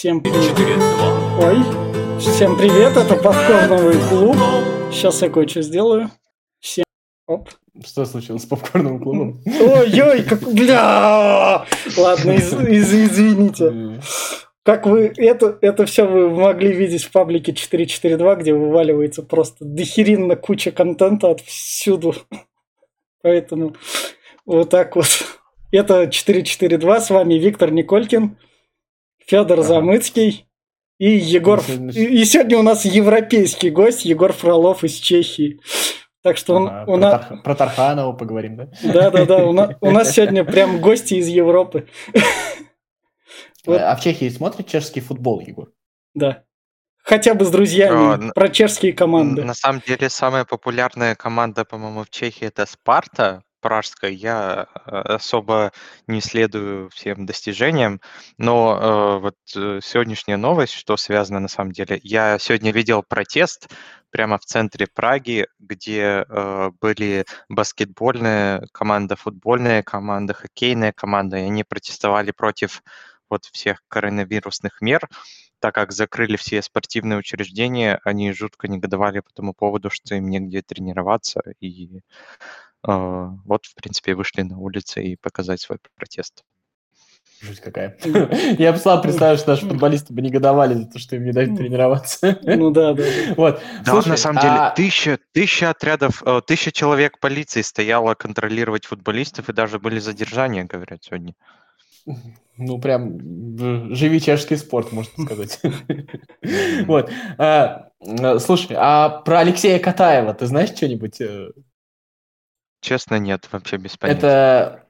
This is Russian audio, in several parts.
Всем привет. Ой, всем привет, это попкорновый клуб. Сейчас я кое-что сделаю. Всем... Оп. Что случилось с попкорновым клубом? Ой-ой, как... Бля! Ладно, из, из, извините. Как вы... Это, это все вы могли видеть в паблике 442, где вываливается просто дохеринно куча контента отсюду. Поэтому вот так вот. Это 442, с вами Виктор Николькин, Федор ага. Замыцкий и Егор... И, и сегодня у нас европейский гость, Егор Фролов из Чехии. Так что он, ага, у нас... Про, про Тарханова поговорим, да? Да-да-да, у, на... у нас сегодня прям гости из Европы. Вот. А в Чехии смотрит чешский футбол, Егор? Да. Хотя бы с друзьями, О, про чешские команды. На самом деле, самая популярная команда, по-моему, в Чехии это Спарта пражская. Я э, особо не следую всем достижениям, но э, вот э, сегодняшняя новость, что связано на самом деле, я сегодня видел протест прямо в центре Праги, где э, были баскетбольная команда, футбольная команда, хоккейная команда, и они протестовали против вот всех коронавирусных мер, так как закрыли все спортивные учреждения, они жутко негодовали по тому поводу, что им негде тренироваться, и вот, в принципе, вышли на улицы и показать свой протест. Жуть какая. Я бы сам представил, что наши футболисты бы негодовали за то, что им не дают тренироваться. Ну да, да. Вот. Да, Слушай, на самом деле, а тысяча, тысяча отрядов, э, тысяча человек полиции стояло контролировать футболистов, и даже были задержания, говорят, сегодня. Ну, прям живи чешский спорт, можно сказать. Вот. А, слушай, а про Алексея Катаева ты знаешь что-нибудь? Честно, нет, вообще без понятия. Это,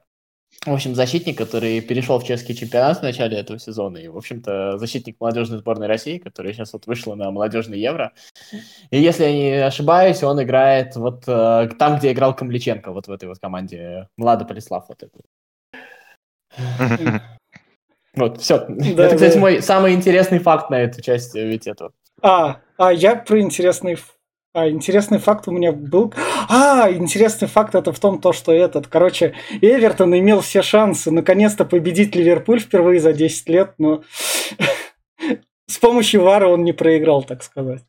в общем, защитник, который перешел в чешский чемпионат в начале этого сезона. И, в общем-то, защитник молодежной сборной России, который сейчас вот вышла на молодежный Евро. И если я не ошибаюсь, он играет вот э, там, где играл Камличенко, вот в этой вот команде. Млада Полислав вот этой. Вот, все. Да, это, кстати, да. мой самый интересный факт на эту часть э, ведь этого. А, а я про интересный а, интересный факт у меня был... А, интересный факт это в том, то, что этот, короче, Эвертон имел все шансы наконец-то победить Ливерпуль впервые за 10 лет, но с помощью Вара он не проиграл, так сказать.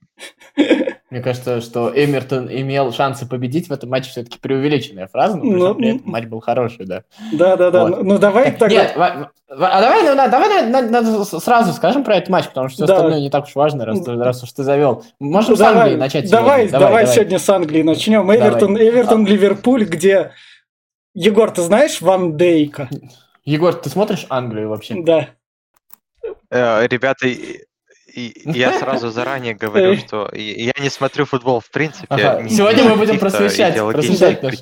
Мне кажется, что Эмертон имел шансы победить в этом матче все-таки преувеличенная фраза, но ну, при этом матч был хороший, да. Да, да, да. Вот. Ну давай так, тогда. Нет, а давай, ну, давай на, на, на, сразу скажем про этот матч, потому что все да. остальное не так уж важно, раз, раз уж ты завел. Можем ну, с давай, Англии начать. Давай, давай, давай, давай сегодня с Англии начнем. Эвертон, давай. Эвертон, Ливерпуль, где Егор, ты знаешь Ван Дейка? Егор, ты смотришь Англию вообще? Да. Э, ребята, и я сразу заранее говорю, что я не смотрю футбол в принципе. Ага. Сегодня мы будем просвещать. просвещать да.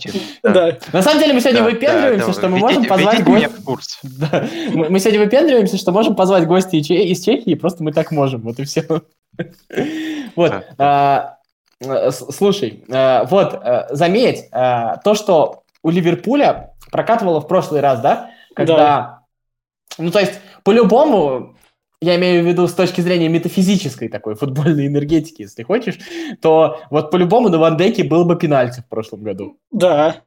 Да. На самом деле мы сегодня да, выпендриваемся, да, что мы можем позвать гостя. Да. Мы сегодня выпендриваемся, что можем позвать гостей из Чехии, просто мы так можем. Вот и все. Вот. А, слушай, а, вот, а, заметь, а, то, что у Ливерпуля прокатывало в прошлый раз, да? Когда... Ну, то есть, по-любому, я имею в виду с точки зрения метафизической такой футбольной энергетики, если хочешь, то вот по-любому на Вандеке был бы пенальти в прошлом году. Да.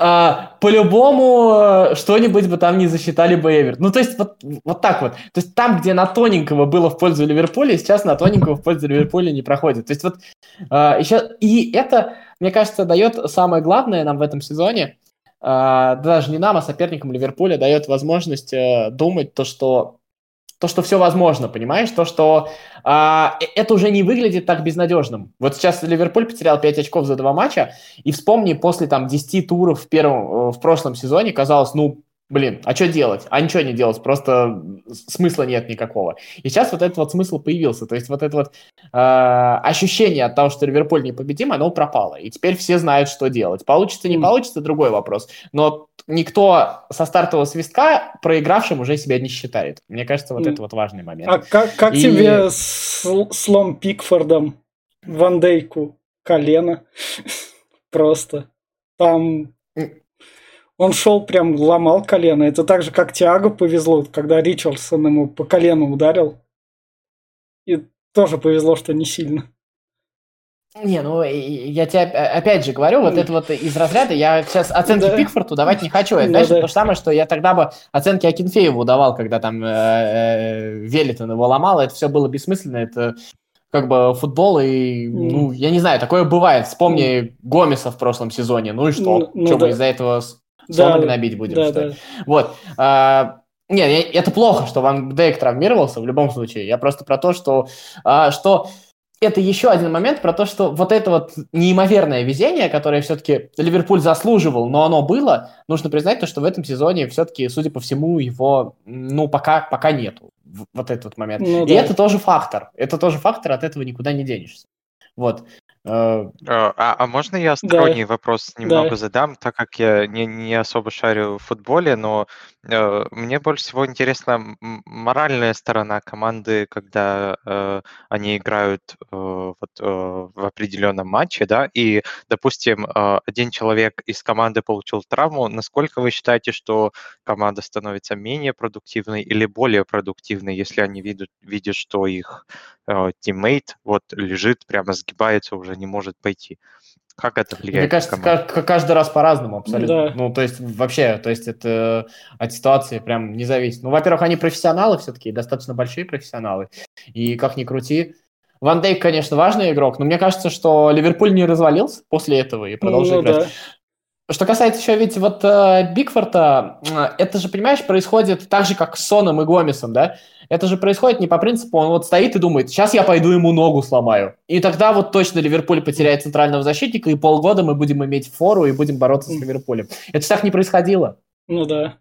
А, по-любому э, что-нибудь бы там не засчитали бы Эверт. Ну, то есть вот, вот так вот. То есть там, где на тоненького было в пользу Ливерпуля, сейчас на тоненького в пользу Ливерпуля не проходит. То есть вот а, еще... И это, мне кажется, дает самое главное нам в этом сезоне, а, даже не нам, а соперникам Ливерпуля, дает возможность а, думать то, что то, что все возможно, понимаешь? То, что а, э, это уже не выглядит так безнадежным. Вот сейчас Ливерпуль потерял 5 очков за два матча, и вспомни, после там 10 туров в, первом, э, в прошлом сезоне казалось, ну, блин, а что делать? А ничего не делать, просто смысла нет никакого. И сейчас вот этот вот смысл появился, то есть вот это вот э, ощущение от того, что Ливерпуль непобедим, оно пропало. И теперь все знают, что делать. Получится, не получится, другой вопрос. Но никто со стартового свистка проигравшим уже себя не считает. Мне кажется, вот это вот важный момент. А как, как И... тебе слом Пикфордом, Ван Дейку, колено? Просто. Там он шел прям ломал колено. Это так же, как Тиаго повезло, когда Ричардсон ему по колену ударил. И тоже повезло, что не сильно. Не, ну я тебе опять же говорю, вот это вот из разряда, я сейчас оценки да. Пикфорту давать не хочу. Это, ну, знаешь, да. то же самое, что я тогда бы оценки Акинфееву давал, когда там э, э, Велитон его ломал, это все было бессмысленно, это как бы футбол, и, ну, я не знаю, такое бывает. Вспомни mm. Гомеса в прошлом сезоне, ну и что? Ну, ну, что да. из-за этого слона да, гнобить будем, да, что ли? Да. Вот. А, нет, это плохо, что Ван Дейк травмировался в любом случае. Я просто про то, что, а, что это еще один момент про то, что вот это вот неимоверное везение, которое все-таки Ливерпуль заслуживал, но оно было, нужно признать то, что в этом сезоне все-таки, судя по всему, его, ну, пока, пока нету, вот этот момент. Ну, И да. это тоже фактор, это тоже фактор, от этого никуда не денешься. Вот. Э, а, а, а можно я сторонний да. вопрос немного да. задам, так как я не, не особо шарю в футболе, но мне больше всего интересна моральная сторона команды, когда э, они играют э, вот, э, в определенном матче, да, и, допустим, э, один человек из команды получил травму, насколько вы считаете, что команда становится менее продуктивной или более продуктивной, если они видят, видят что их э, тиммейт вот лежит, прямо сгибается, уже не может пойти. Как это влияет? Мне кажется, как, каждый раз по-разному абсолютно. Да. Ну, то есть вообще, то есть это от ситуации прям не зависит. Ну, во-первых, они профессионалы все-таки, достаточно большие профессионалы. И как ни крути, Ван Дейк, конечно, важный игрок, но мне кажется, что Ливерпуль не развалился после этого и продолжил ну, играть. Да. Что касается еще, ведь вот э, Бигфорта, э, это же, понимаешь, происходит так же, как с Соном и Гомесом, да? Это же происходит не по принципу, он вот стоит и думает, сейчас я пойду ему ногу сломаю. И тогда вот точно Ливерпуль потеряет центрального защитника, и полгода мы будем иметь фору и будем бороться с Ливерпулем. Это так не происходило. Ну да.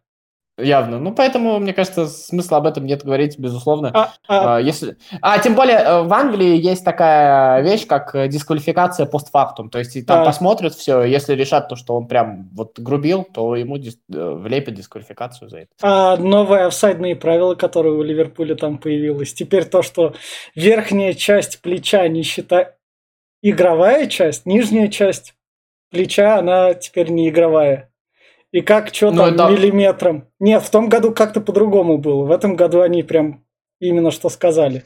Явно. Ну, поэтому, мне кажется, смысла об этом нет говорить, безусловно. А, а... а если... а тем более э, в Англии есть такая вещь, как э, дисквалификация постфактум. То есть там а... посмотрят все, если решат то, что он прям вот грубил, то ему дис... Э, влепят дисквалификацию за это. А новые офсайдные правила, которые у Ливерпуля там появилось. Теперь то, что верхняя часть плеча не считает игровая часть, нижняя часть плеча, она теперь не игровая. И как, что ну, там, это... миллиметром. Нет, в том году как-то по-другому было. В этом году они прям именно что сказали.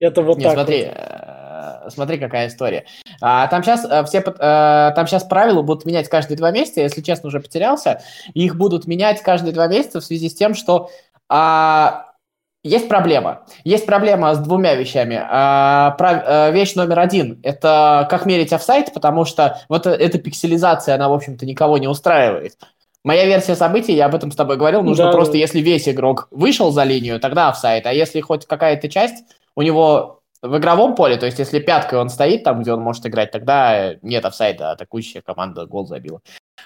Это вот Нет, так смотри, вот. Э, смотри, какая история. А, там сейчас э, все, а, там сейчас правила будут менять каждые два месяца. Если честно, уже потерялся. Их будут менять каждые два месяца в связи с тем, что а, есть проблема. Есть проблема с двумя вещами. А, прав, а, вещь номер один – это как мерить офсайт, потому что вот эта пикселизация, она, в общем-то, никого не устраивает. Моя версия событий, я об этом с тобой говорил, нужно да, просто, да. если весь игрок вышел за линию, тогда офсайд, а если хоть какая-то часть у него в игровом поле, то есть если пяткой он стоит там, где он может играть, тогда нет офсайда, атакующая команда гол забила.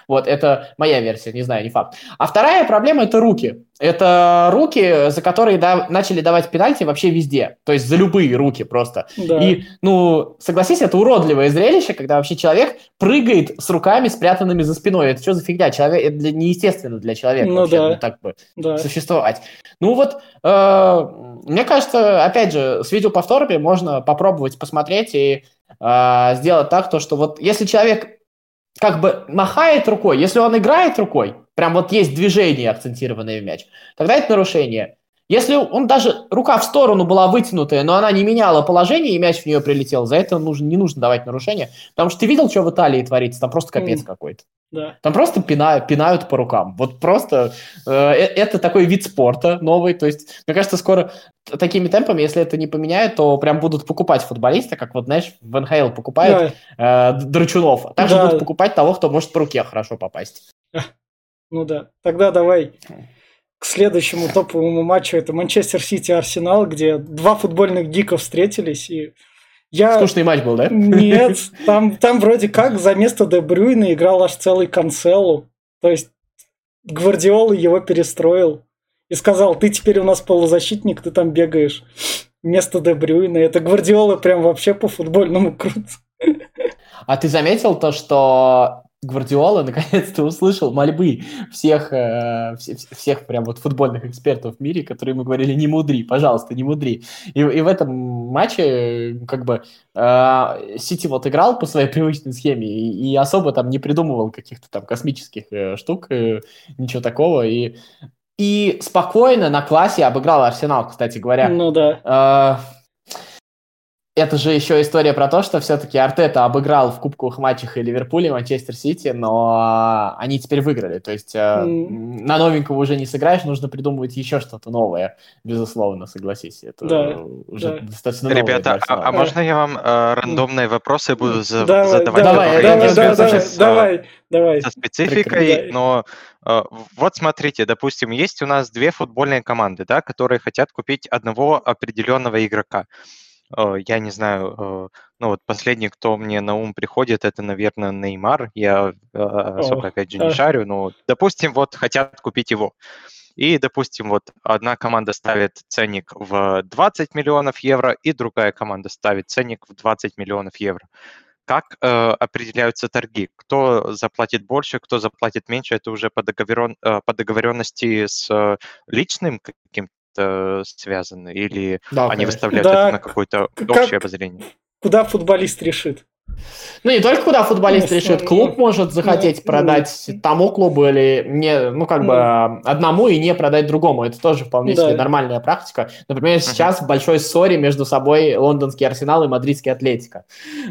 Вот, это моя версия, не знаю, не факт. А вторая проблема – это руки. Это руки, за которые да, начали давать пенальти вообще везде. То есть за любые руки просто. Да. И, ну, согласись, это уродливое зрелище, когда вообще человек прыгает с руками, спрятанными за спиной. Это что за фигня? Человек, это неестественно для человека ну, вообще да. ну, так бы да. существовать. Ну вот, э, мне кажется, опять же, с видеоповторами можно попробовать посмотреть и э, сделать так, то, что вот если человек как бы махает рукой, если он играет рукой, прям вот есть движение, акцентированное в мяч, тогда это нарушение. Если он даже рука в сторону была вытянутая, но она не меняла положение, и мяч в нее прилетел, за это нужно, не нужно давать нарушение. Потому что ты видел, что в Италии творится? Там просто капец mm. какой-то. Да. Там просто пинают, пинают по рукам. Вот просто э, э, это такой вид спорта новый. То есть, мне кажется, скоро такими темпами, если это не поменяют, то прям будут покупать футболиста, как вот, знаешь, в НХЛ покупают да. э, драчунов. А также да. будут покупать того, кто может по руке хорошо попасть. Ну да. Тогда давай к следующему топовому матчу. Это Манчестер Сити-Арсенал, где два футбольных гика встретились и я... Скучный матч был, да? Нет, там, там вроде как за место Де Брюйна играл аж целый Канцелу. То есть Гвардиола его перестроил и сказал, ты теперь у нас полузащитник, ты там бегаешь вместо Де Брюйна. Это Гвардиола прям вообще по футбольному круто. А ты заметил то, что Гвардиола наконец-то услышал мольбы всех, э, всех прям вот футбольных экспертов в мире, которые ему говорили, не мудри, пожалуйста, не мудри. И, и в этом матче как бы э, Сити вот играл по своей привычной схеме и, и особо там не придумывал каких-то там космических э, штук, э, ничего такого. И, и спокойно на классе обыграл Арсенал, кстати говоря. Ну да. Э, это же еще история про то, что все-таки Артета обыграл в кубковых матчах и Ливерпуль, и Манчестер Сити, но они теперь выиграли. То есть mm. на новенького уже не сыграешь, нужно придумывать еще что-то новое, безусловно, согласись. Это да, уже да. достаточно Ребята, а, а можно я вам э, рандомные вопросы буду за- давай, задавать? Давай, Давай, давай, давай, с, давай, давай. со спецификой, Прекрати. но э, вот смотрите, допустим, есть у нас две футбольные команды, да, которые хотят купить одного определенного игрока. Э, Я не знаю, э, ну вот последний, кто мне на ум приходит, это, наверное, Неймар. Я э, особо, опять же, не шарю, но, допустим, вот хотят купить его. И, допустим, вот одна команда ставит ценник в 20 миллионов евро, и другая команда ставит ценник в 20 миллионов евро. Как э, определяются торги? Кто заплатит больше, кто заплатит меньше? Это уже по, договорен, э, по договоренности с э, личным каким-то связано? Или Да, они конечно. выставляют Да, это на какое-то как- общее обозрение? Куда футболист решит? Ну, не только куда футболист Ну, решит, ну, клуб может захотеть ну, продать тому клубу или не, ну, как бы одному и не продать другому. Это тоже вполне Да. себе нормальная практика. Например, сейчас в большой ссоре между собой лондонский Арсенал и мадридский Атлетика.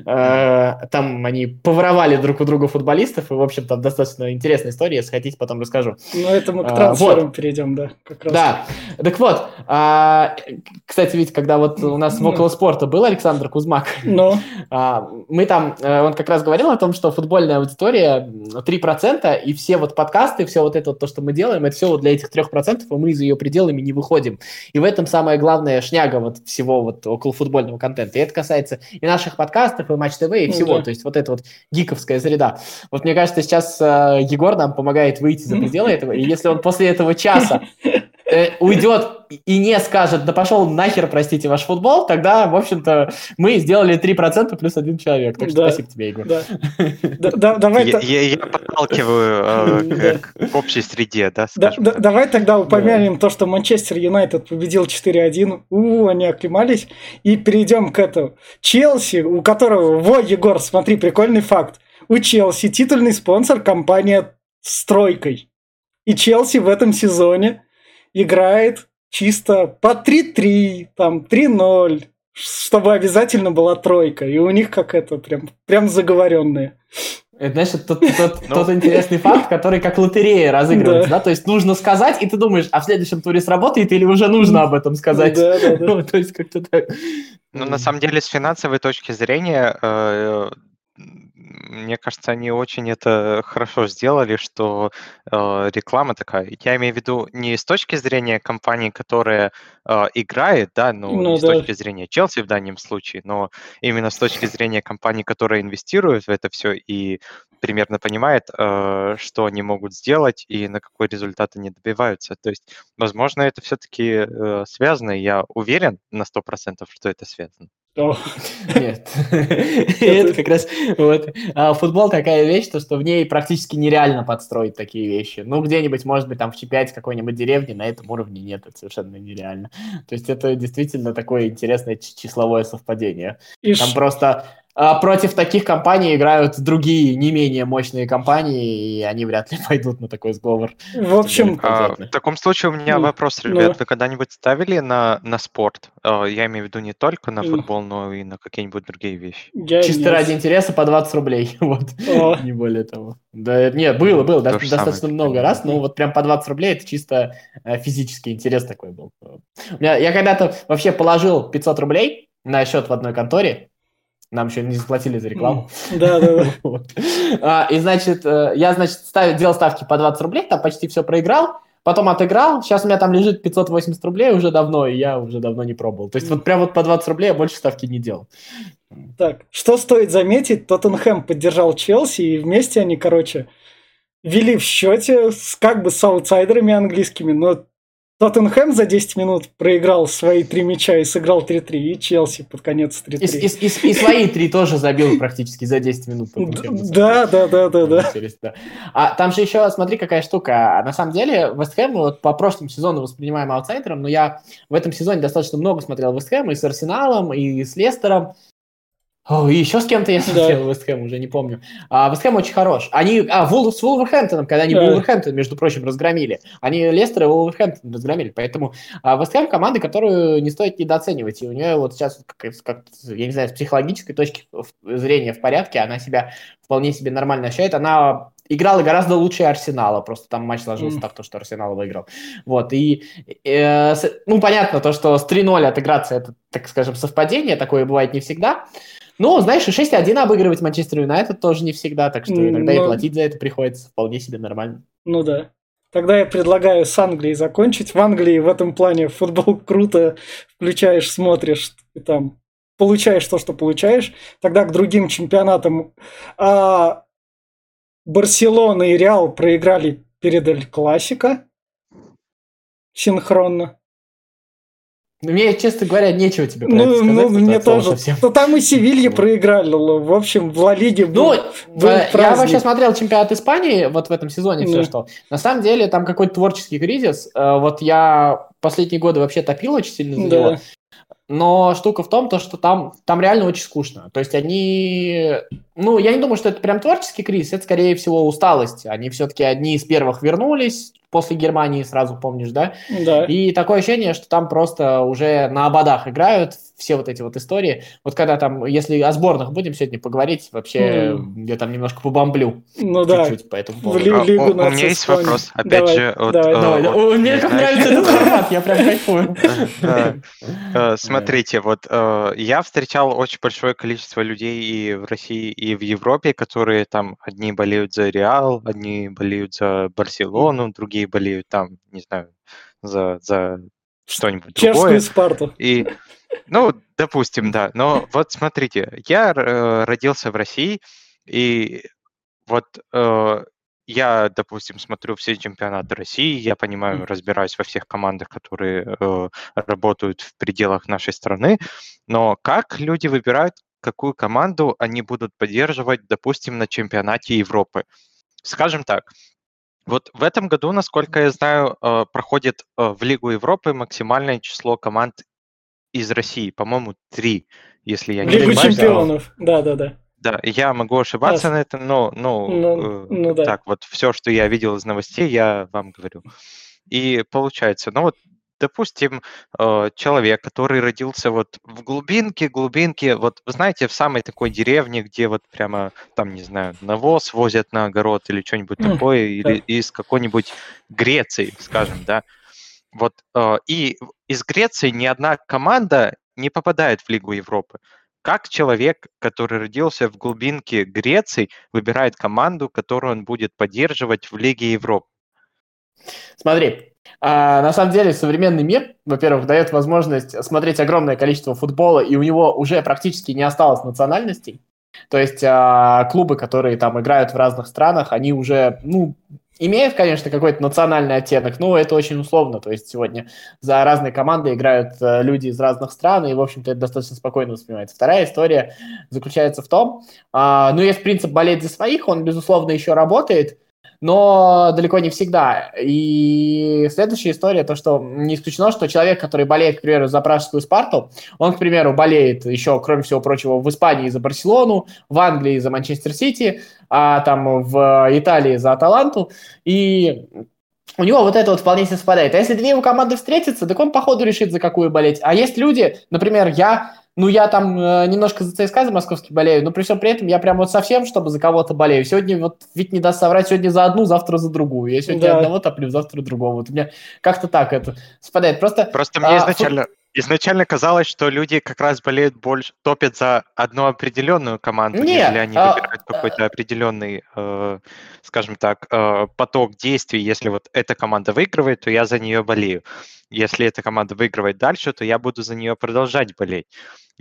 Э, Там они поворовали друг у друга футболистов, и, в общем-то, достаточно интересная история. Если хотите, потом расскажу. Ну, это мы к А, трансферам вот. перейдем, да, как раз. Да, так вот, а, кстати, ведь когда вот у нас в Ну. около спорта был Александр Кузмак, Но, а, Мы там, э, он как раз говорил о том, что футбольная аудитория м, 3%, и все вот подкасты, все вот это, вот то, что мы делаем, это все вот для этих 3%, и мы за ее пределами не выходим. И в этом самая главная шняга вот всего вот около футбольного контента. И это касается и наших подкастов, и Матч ТВ, и Ну всего. да. То есть вот это вот гиковская среда. Вот мне кажется, сейчас э, Егор нам помогает выйти за пределы этого, и если он после этого часа уйдет и не скажет, да пошел нахер, простите, ваш футбол, тогда, в общем-то, мы сделали 3% плюс один человек. Так что Да. спасибо тебе, Егор. да. Да- да- Давай Я, та- я- я подталкиваю э, к, к общей среде, да, Да- скажем да- давай тогда упомянем то, что Манчестер Юнайтед победил 4-1. У, они оклемались. И перейдем к этому. Челси, у которого... Во, Егор, смотри, прикольный факт. У Челси титульный спонсор компания с тройкой. И Челси в этом сезоне играет чисто по 3-3, там 3-0, чтобы обязательно была тройка. И у них как это, прям, прям заговоренные. Это, знаешь, тот, тот- Ну. тот интересный факт, который как лотерея разыгрывается, Да. да. То есть нужно сказать, и ты думаешь, а в следующем туре сработает или уже нужно об этом сказать? Да, да, да. То есть как-то так. Ну, на самом деле, с финансовой точки зрения, э, мне кажется, они очень это хорошо сделали, что э, реклама такая. Я имею в виду не с точки зрения компании, которая э, играет, да, ну, Ну не с да. точки зрения Челси в данном случае, но именно с точки зрения компании, которая инвестирует в это все и примерно понимает, э, что они могут сделать и на какой результат они добиваются. То есть, возможно, это все-таки связано, и я уверен на 100%, что это связано. О, Нет. Это как раз вот. А Футбол такая вещь, то, что в ней практически нереально подстроить такие вещи. Ну, где-нибудь, может быть, там в Ч5 какой-нибудь деревне на этом уровне нет, это совершенно нереально. То есть это действительно такое интересное числовое совпадение. и Там просто против таких компаний играют другие не менее мощные компании, и они вряд ли пойдут на такой сговор. В общем, А, в таком случае у меня Ну, вопрос, ну. ребят. Вы когда-нибудь ставили на, на спорт? А, Я имею в виду не только на Ну. футбол, но и на какие-нибудь другие вещи. я Чисто нет. ради интереса по 20 рублей. Вот. О. Не более того. Да, нет, было, было, То до- же самое достаточно много раз, но вот прям по 20 рублей это чисто э, физический интерес такой был. У меня- я когда-то вообще положил 500 рублей на счет в одной конторе, нам еще не заплатили за рекламу. Да, да, да. И, значит, э, я, значит, ставил, делал ставки по 20 рублей, там почти все проиграл, потом отыграл, сейчас у меня там лежит 580 рублей уже давно, и я уже давно не пробовал. То есть вот прям вот по 20 рублей я больше ставки не делал. Так, что стоит заметить, Тоттенхэм поддержал Челси, и вместе они, короче, вели в счете как бы с аутсайдерами английскими, но Тоттенхэм за 10 минут проиграл свои три мяча и сыграл 3-3, и Челси под конец 3-3. И, и- и- и свои три тоже забил практически за 10 минут. Да, да, да, да, да. А там же еще, смотри, какая штука. На самом деле, Вест Хэм, вот по прошлому сезону воспринимаем аутсайдером, но я в этом сезоне достаточно много смотрел Вест Хэм и с Арсеналом, и с Лестером. О, и еще с кем-то я смотрел да. Вест Хэм, уже не помню. А, Вест Хэм очень хорош. Они, а, Вул, с Вулверхэмптоном, когда они да. Вулверхэмптон, между прочим, разгромили. Они Лестер и Вулверхэмптон разгромили. Поэтому а, Вест Хэм команда, которую не стоит недооценивать. И у нее вот сейчас, как, как, я не знаю, с психологической точки зрения в порядке, она себя вполне себе нормально ощущает. Она играла гораздо лучше Арсенала, просто там матч сложился mm. так, то, что Арсенал выиграл. Вот, и, э, с, ну, понятно, то, что с 3-0 отыграться, это, так скажем, совпадение, такое бывает не всегда, ну, знаешь, и 6-1 обыгрывать Манчестер Юнайтед тоже не всегда, так что иногда Но... и платить за это приходится вполне себе нормально. Ну да. Тогда я предлагаю с Англией закончить. В Англии в этом плане футбол круто. Включаешь, смотришь, и там получаешь то, что получаешь. Тогда к другим чемпионатам. А Барселона и Реал проиграли перед Эль Классика синхронно. Мне, честно говоря, нечего тебе про ну, это сказать. Ну, мне тоже. Совсем. Ну, там и Севилья проиграли. В общем, в Ла Лиге был, Ну, был э, я вообще смотрел чемпионат Испании вот в этом сезоне, все что. На самом деле, там какой-то творческий кризис. Э, вот я последние годы вообще топил очень сильно за да. него. Но штука в том, то, что там, там реально очень скучно. То есть они... Ну, я не думаю, что это прям творческий кризис, это, скорее всего, усталость. Они все-таки одни из первых вернулись, после Германии сразу помнишь, да? Да. И такое ощущение, что там просто уже на ободах играют все вот эти вот истории. Вот когда там, если о сборных будем сегодня поговорить, вообще mm. я там немножко побомблю. Ну да. Чуть-чуть по этому поводу. А, у, у меня есть вопрос. Опять давай, же, вот, давай, давай. Вот, Мне как нравится этот формат, я прям кайфую. Э, смотрите, вот э, я встречал очень большое количество людей и в России, и в Европе, которые там одни болеют за Реал, одни болеют за Барселону, другие болеют там, не знаю, за, за что-нибудь Чешскую другое. Спарту. И, ну, допустим, да. Но вот смотрите, я э, родился в России, и вот э, я, допустим, смотрю все чемпионаты России, я понимаю, разбираюсь во всех командах, которые э, работают в пределах нашей страны, но как люди выбирают, какую команду они будут поддерживать, допустим, на чемпионате Европы? Скажем так, вот в этом году, насколько я знаю, э, проходит э, в Лигу Европы максимальное число команд из России. По-моему, три, если я не Лигу ошибаюсь. чемпионов, да-да-да. Да, я могу ошибаться да. на этом, но ну, ну, ну, да. так вот, все, что я видел из новостей, я вам говорю. И получается, ну вот допустим, э, человек, который родился вот в глубинке, глубинке, вот вы знаете, в самой такой деревне, где вот прямо там, не знаю, навоз возят на огород или что-нибудь mm, такое, или из какой-нибудь Греции, скажем, да. Вот э, и из Греции ни одна команда не попадает в Лигу Европы. Как человек, который родился в глубинке Греции, выбирает команду, которую он будет поддерживать в Лиге Европы? Смотри, а, на самом деле современный мир, во-первых, дает возможность смотреть огромное количество футбола, и у него уже практически не осталось национальностей. То есть а, клубы, которые там играют в разных странах, они уже, ну, имеют, конечно, какой-то национальный оттенок, но это очень условно. То есть сегодня за разные команды играют а, люди из разных стран, и, в общем-то, это достаточно спокойно воспринимается. Вторая история заключается в том, а, ну, есть принцип болеть за своих, он, безусловно, еще работает, но далеко не всегда. И следующая история, то, что не исключено, что человек, который болеет, к примеру, за пражскую Спарту, он, к примеру, болеет еще, кроме всего прочего, в Испании за Барселону, в Англии за Манчестер Сити, а там в Италии за Аталанту, и у него вот это вот вполне себе совпадает. А если две его команды встретятся, так он по ходу решит, за какую болеть. А есть люди, например, я ну, я там э, немножко за ЦСКА, за московский болею, но при всем при этом я прям вот совсем, чтобы за кого-то болею. Сегодня вот ведь не даст соврать, сегодня за одну, завтра за другую. Я сегодня да. одного топлю, завтра другого. Вот у меня как-то так это совпадает. Просто, Просто мне а, изначально... Фу... Изначально казалось, что люди как раз болеют больше, топят за одну определенную команду, Нет, нежели они а... выбирают какой-то определенный, э, скажем так, э, поток действий. Если вот эта команда выигрывает, то я за нее болею. Если эта команда выигрывает дальше, то я буду за нее продолжать болеть.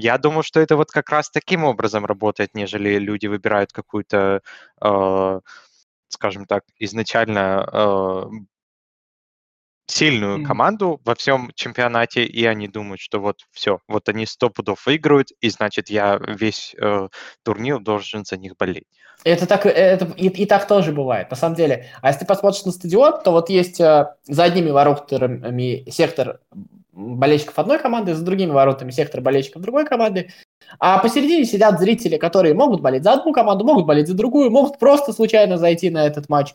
Я думаю, что это вот как раз таким образом работает, нежели люди выбирают какую-то, э, скажем так, изначально э, сильную команду во всем чемпионате, и они думают, что вот все, вот они сто пудов выиграют, и значит я весь э, турнир должен за них болеть. Это так, это и, и так тоже бывает, на самом деле. А если ты посмотришь на стадион, то вот есть э, за одними воротами сектор болельщиков одной команды, за другими воротами сектор болельщиков другой команды. А посередине сидят зрители, которые могут болеть за одну команду, могут болеть за другую, могут просто случайно зайти на этот матч.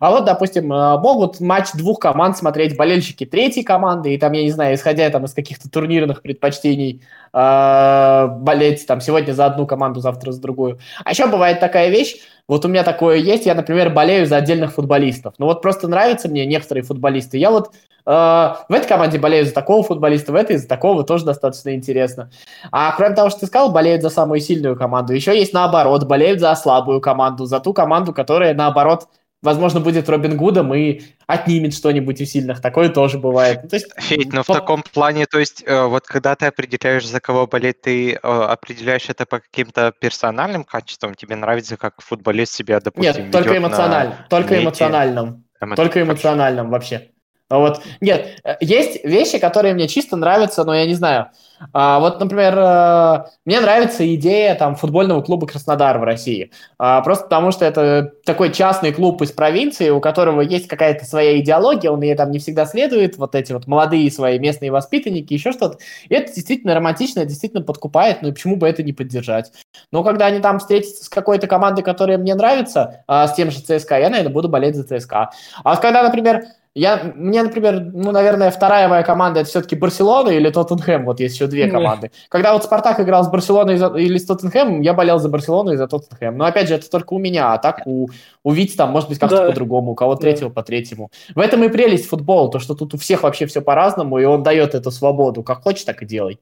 А вот, допустим, э, могут матч двух команд смотреть болельщики третьей команды, и там, я не знаю, исходя там из каких-то турнирных предпочтений, э, болеть там сегодня за одну команду, завтра за другую. А еще бывает такая вещь, вот у меня такое есть, я, например, болею за отдельных футболистов. Ну вот просто нравятся мне некоторые футболисты. Я вот э, в этой команде болею за такого футболиста, в этой за такого тоже достаточно интересно. А кроме того, что ты сказал, болеют за самую сильную команду. Еще есть наоборот, болеют за слабую команду, за ту команду, которая наоборот возможно, будет Робин Гудом и отнимет что-нибудь у сильных. Такое тоже бывает. Ну, то есть, Федь, но по... в таком плане, то есть, э, вот когда ты определяешь, за кого болеть, ты э, определяешь это по каким-то персональным качествам? Тебе нравится, как футболист себя, допустим, Нет, только эмоционально. На только эмоциональным. Эмо... Только эмоциональным вообще. Вот. Нет, э, есть вещи, которые мне чисто нравятся, но я не знаю. А, вот, например, э, мне нравится идея там футбольного клуба Краснодар в России. А, просто потому что это такой частный клуб из провинции, у которого есть какая-то своя идеология, он ей там не всегда следует, вот эти вот молодые свои местные воспитанники, еще что-то. И это действительно романтично, это действительно подкупает, ну и почему бы это не поддержать? Но когда они там встретятся с какой-то командой, которая мне нравится, а, с тем же ЦСКА, я, наверное, буду болеть за ЦСКА. А когда, например, я, мне, например, ну, наверное, вторая моя команда это все-таки Барселона или Тоттенхэм, вот есть еще две команды. Когда вот Спартак играл с Барселоной или с Тоттенхэмом, я болел за Барселону и за Тоттенхэм. Но опять же, это только у меня, а так у, у Вити там может быть как-то да. по-другому, у кого третьего да. по третьему. В этом и прелесть футбола, то, что тут у всех вообще все по-разному, и он дает эту свободу. Как хочешь, так и делай.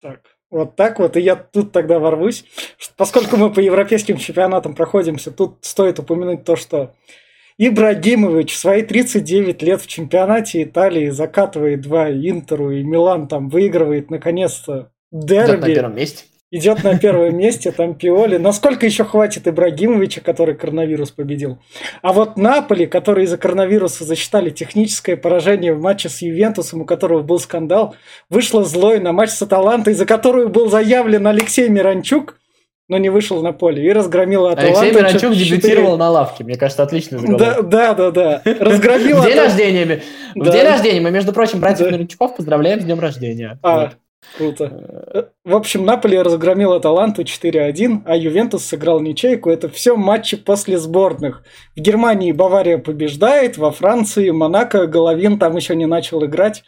Так, вот так вот, и я тут тогда ворвусь. Поскольку мы по европейским чемпионатам проходимся, тут стоит упомянуть то, что Ибрагимович в свои 39 лет в чемпионате Италии закатывает два Интеру, и Милан там выигрывает наконец-то дерби. Идет на первом месте. Идет на первом месте, там Пиоли. Насколько еще хватит Ибрагимовича, который коронавирус победил? А вот Наполи, которые из-за коронавируса засчитали техническое поражение в матче с Ювентусом, у которого был скандал, вышло злой на матч с Аталантой, за которую был заявлен Алексей Миранчук – но не вышел на поле и разгромил Аталанту. Алексей Миранчук дебютировал на лавке, мне кажется, отличный заголовок. Да, да, да, да. Разгромил В день рождения. В день рождения мы, между прочим, братьев Миранчуков поздравляем с днем рождения. А, Круто. В общем, Наполи разгромил Аталанту 4-1, а Ювентус сыграл ничейку. Это все матчи после сборных. В Германии Бавария побеждает, во Франции Монако, Головин там еще не начал играть.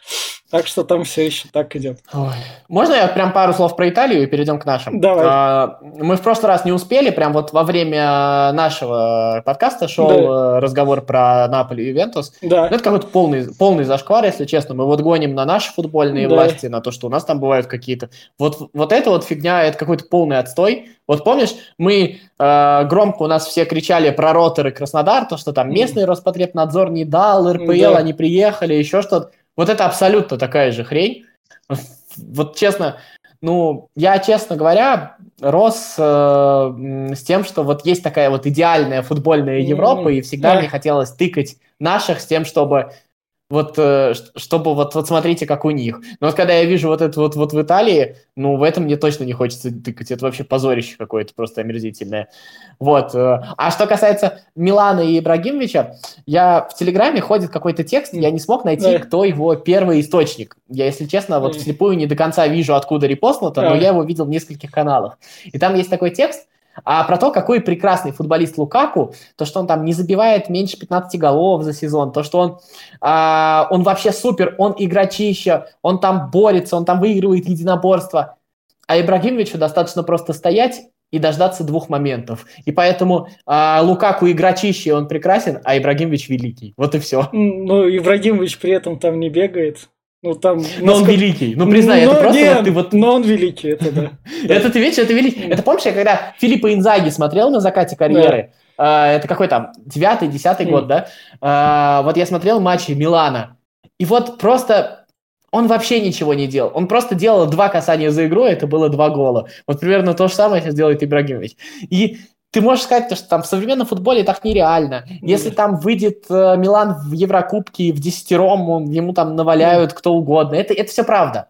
Так что там все еще так идет. Ой. Можно я прям пару слов про Италию и перейдем к нашим? Давай. А, мы в прошлый раз не успели, прям вот во время нашего подкаста шел да. Э, разговор про Наполи и Ювентус. Да. Ну, это какой-то полный, полный зашквар, если честно. Мы вот гоним на наши футбольные да. власти, на то, что у нас там бывают какие-то... Вот, вот это вот фигня, это какой-то полный отстой. Вот помнишь, мы э, громко у нас все кричали про Ротор и Краснодар, то, что там местный Роспотребнадзор не дал, РПЛ, да. они приехали, еще что-то. Вот это абсолютно такая же хрень. Вот честно, ну, я, честно говоря, рос э, с тем, что вот есть такая вот идеальная футбольная Европа, mm-hmm. и всегда yeah. мне хотелось тыкать наших с тем, чтобы вот э, чтобы вот, вот смотрите, как у них. Но вот когда я вижу вот это вот, вот в Италии, ну, в этом мне точно не хочется тыкать. Это вообще позорище какое-то просто омерзительное. Вот. Э. А что касается Милана и Ибрагимовича, я в Телеграме ходит какой-то текст, я не смог найти, кто его первый источник. Я, если честно, вот вслепую не до конца вижу, откуда репостнуто, но я его видел в нескольких каналах. И там есть такой текст, а про то, какой прекрасный футболист Лукаку, то, что он там не забивает меньше 15 голов за сезон, то, что он, а, он вообще супер, он игрочище, он там борется, он там выигрывает единоборство. А Ибрагимовичу достаточно просто стоять и дождаться двух моментов. И поэтому а, Лукаку игрочище, он прекрасен, а Ибрагимович великий. Вот и все. Ну, Ибрагимович при этом там не бегает. Ну, там, но насколько... он великий. Ну, признай, но, это просто нет, вот ты вот... Но он великий, это да. Это ты видишь, это великий. Это помнишь, я когда Филиппа Инзаги смотрел на закате карьеры, а, это какой там, девятый, десятый год, да? А, вот я смотрел матчи Милана, и вот просто он вообще ничего не делал. Он просто делал два касания за игру, это было два гола. Вот примерно то же самое сейчас делает Ибрагимович. И ты можешь сказать, что там в современном футболе так нереально. Если там выйдет э, Милан в Еврокубке в десятером, он, ему там наваляют кто угодно. Это, это все правда.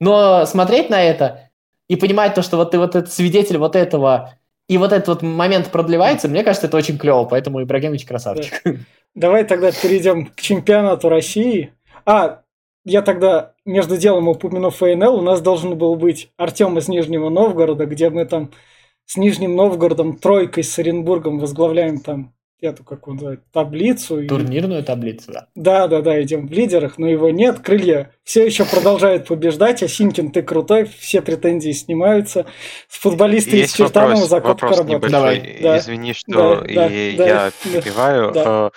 Но смотреть на это и понимать то, что вот ты вот этот свидетель вот этого, и вот этот вот момент продлевается, мне кажется, это очень клево, поэтому Ибрагимович красавчик. Давай тогда перейдем к чемпионату России. А, я тогда между делом упомянув ФНЛ, у нас должен был быть Артем из Нижнего Новгорода, где мы там с Нижним Новгородом, тройкой с Оренбургом возглавляем там эту, как он называет, таблицу. Турнирную и... таблицу, да. Да, да, да, идем в лидерах, но его нет. Крылья все еще продолжают побеждать. А Синкин, ты крутой, все претензии снимаются. С футболисты из Чертанова закупка работает. Давай. Да. Извини, что да, и да, я да, перебиваю. Да.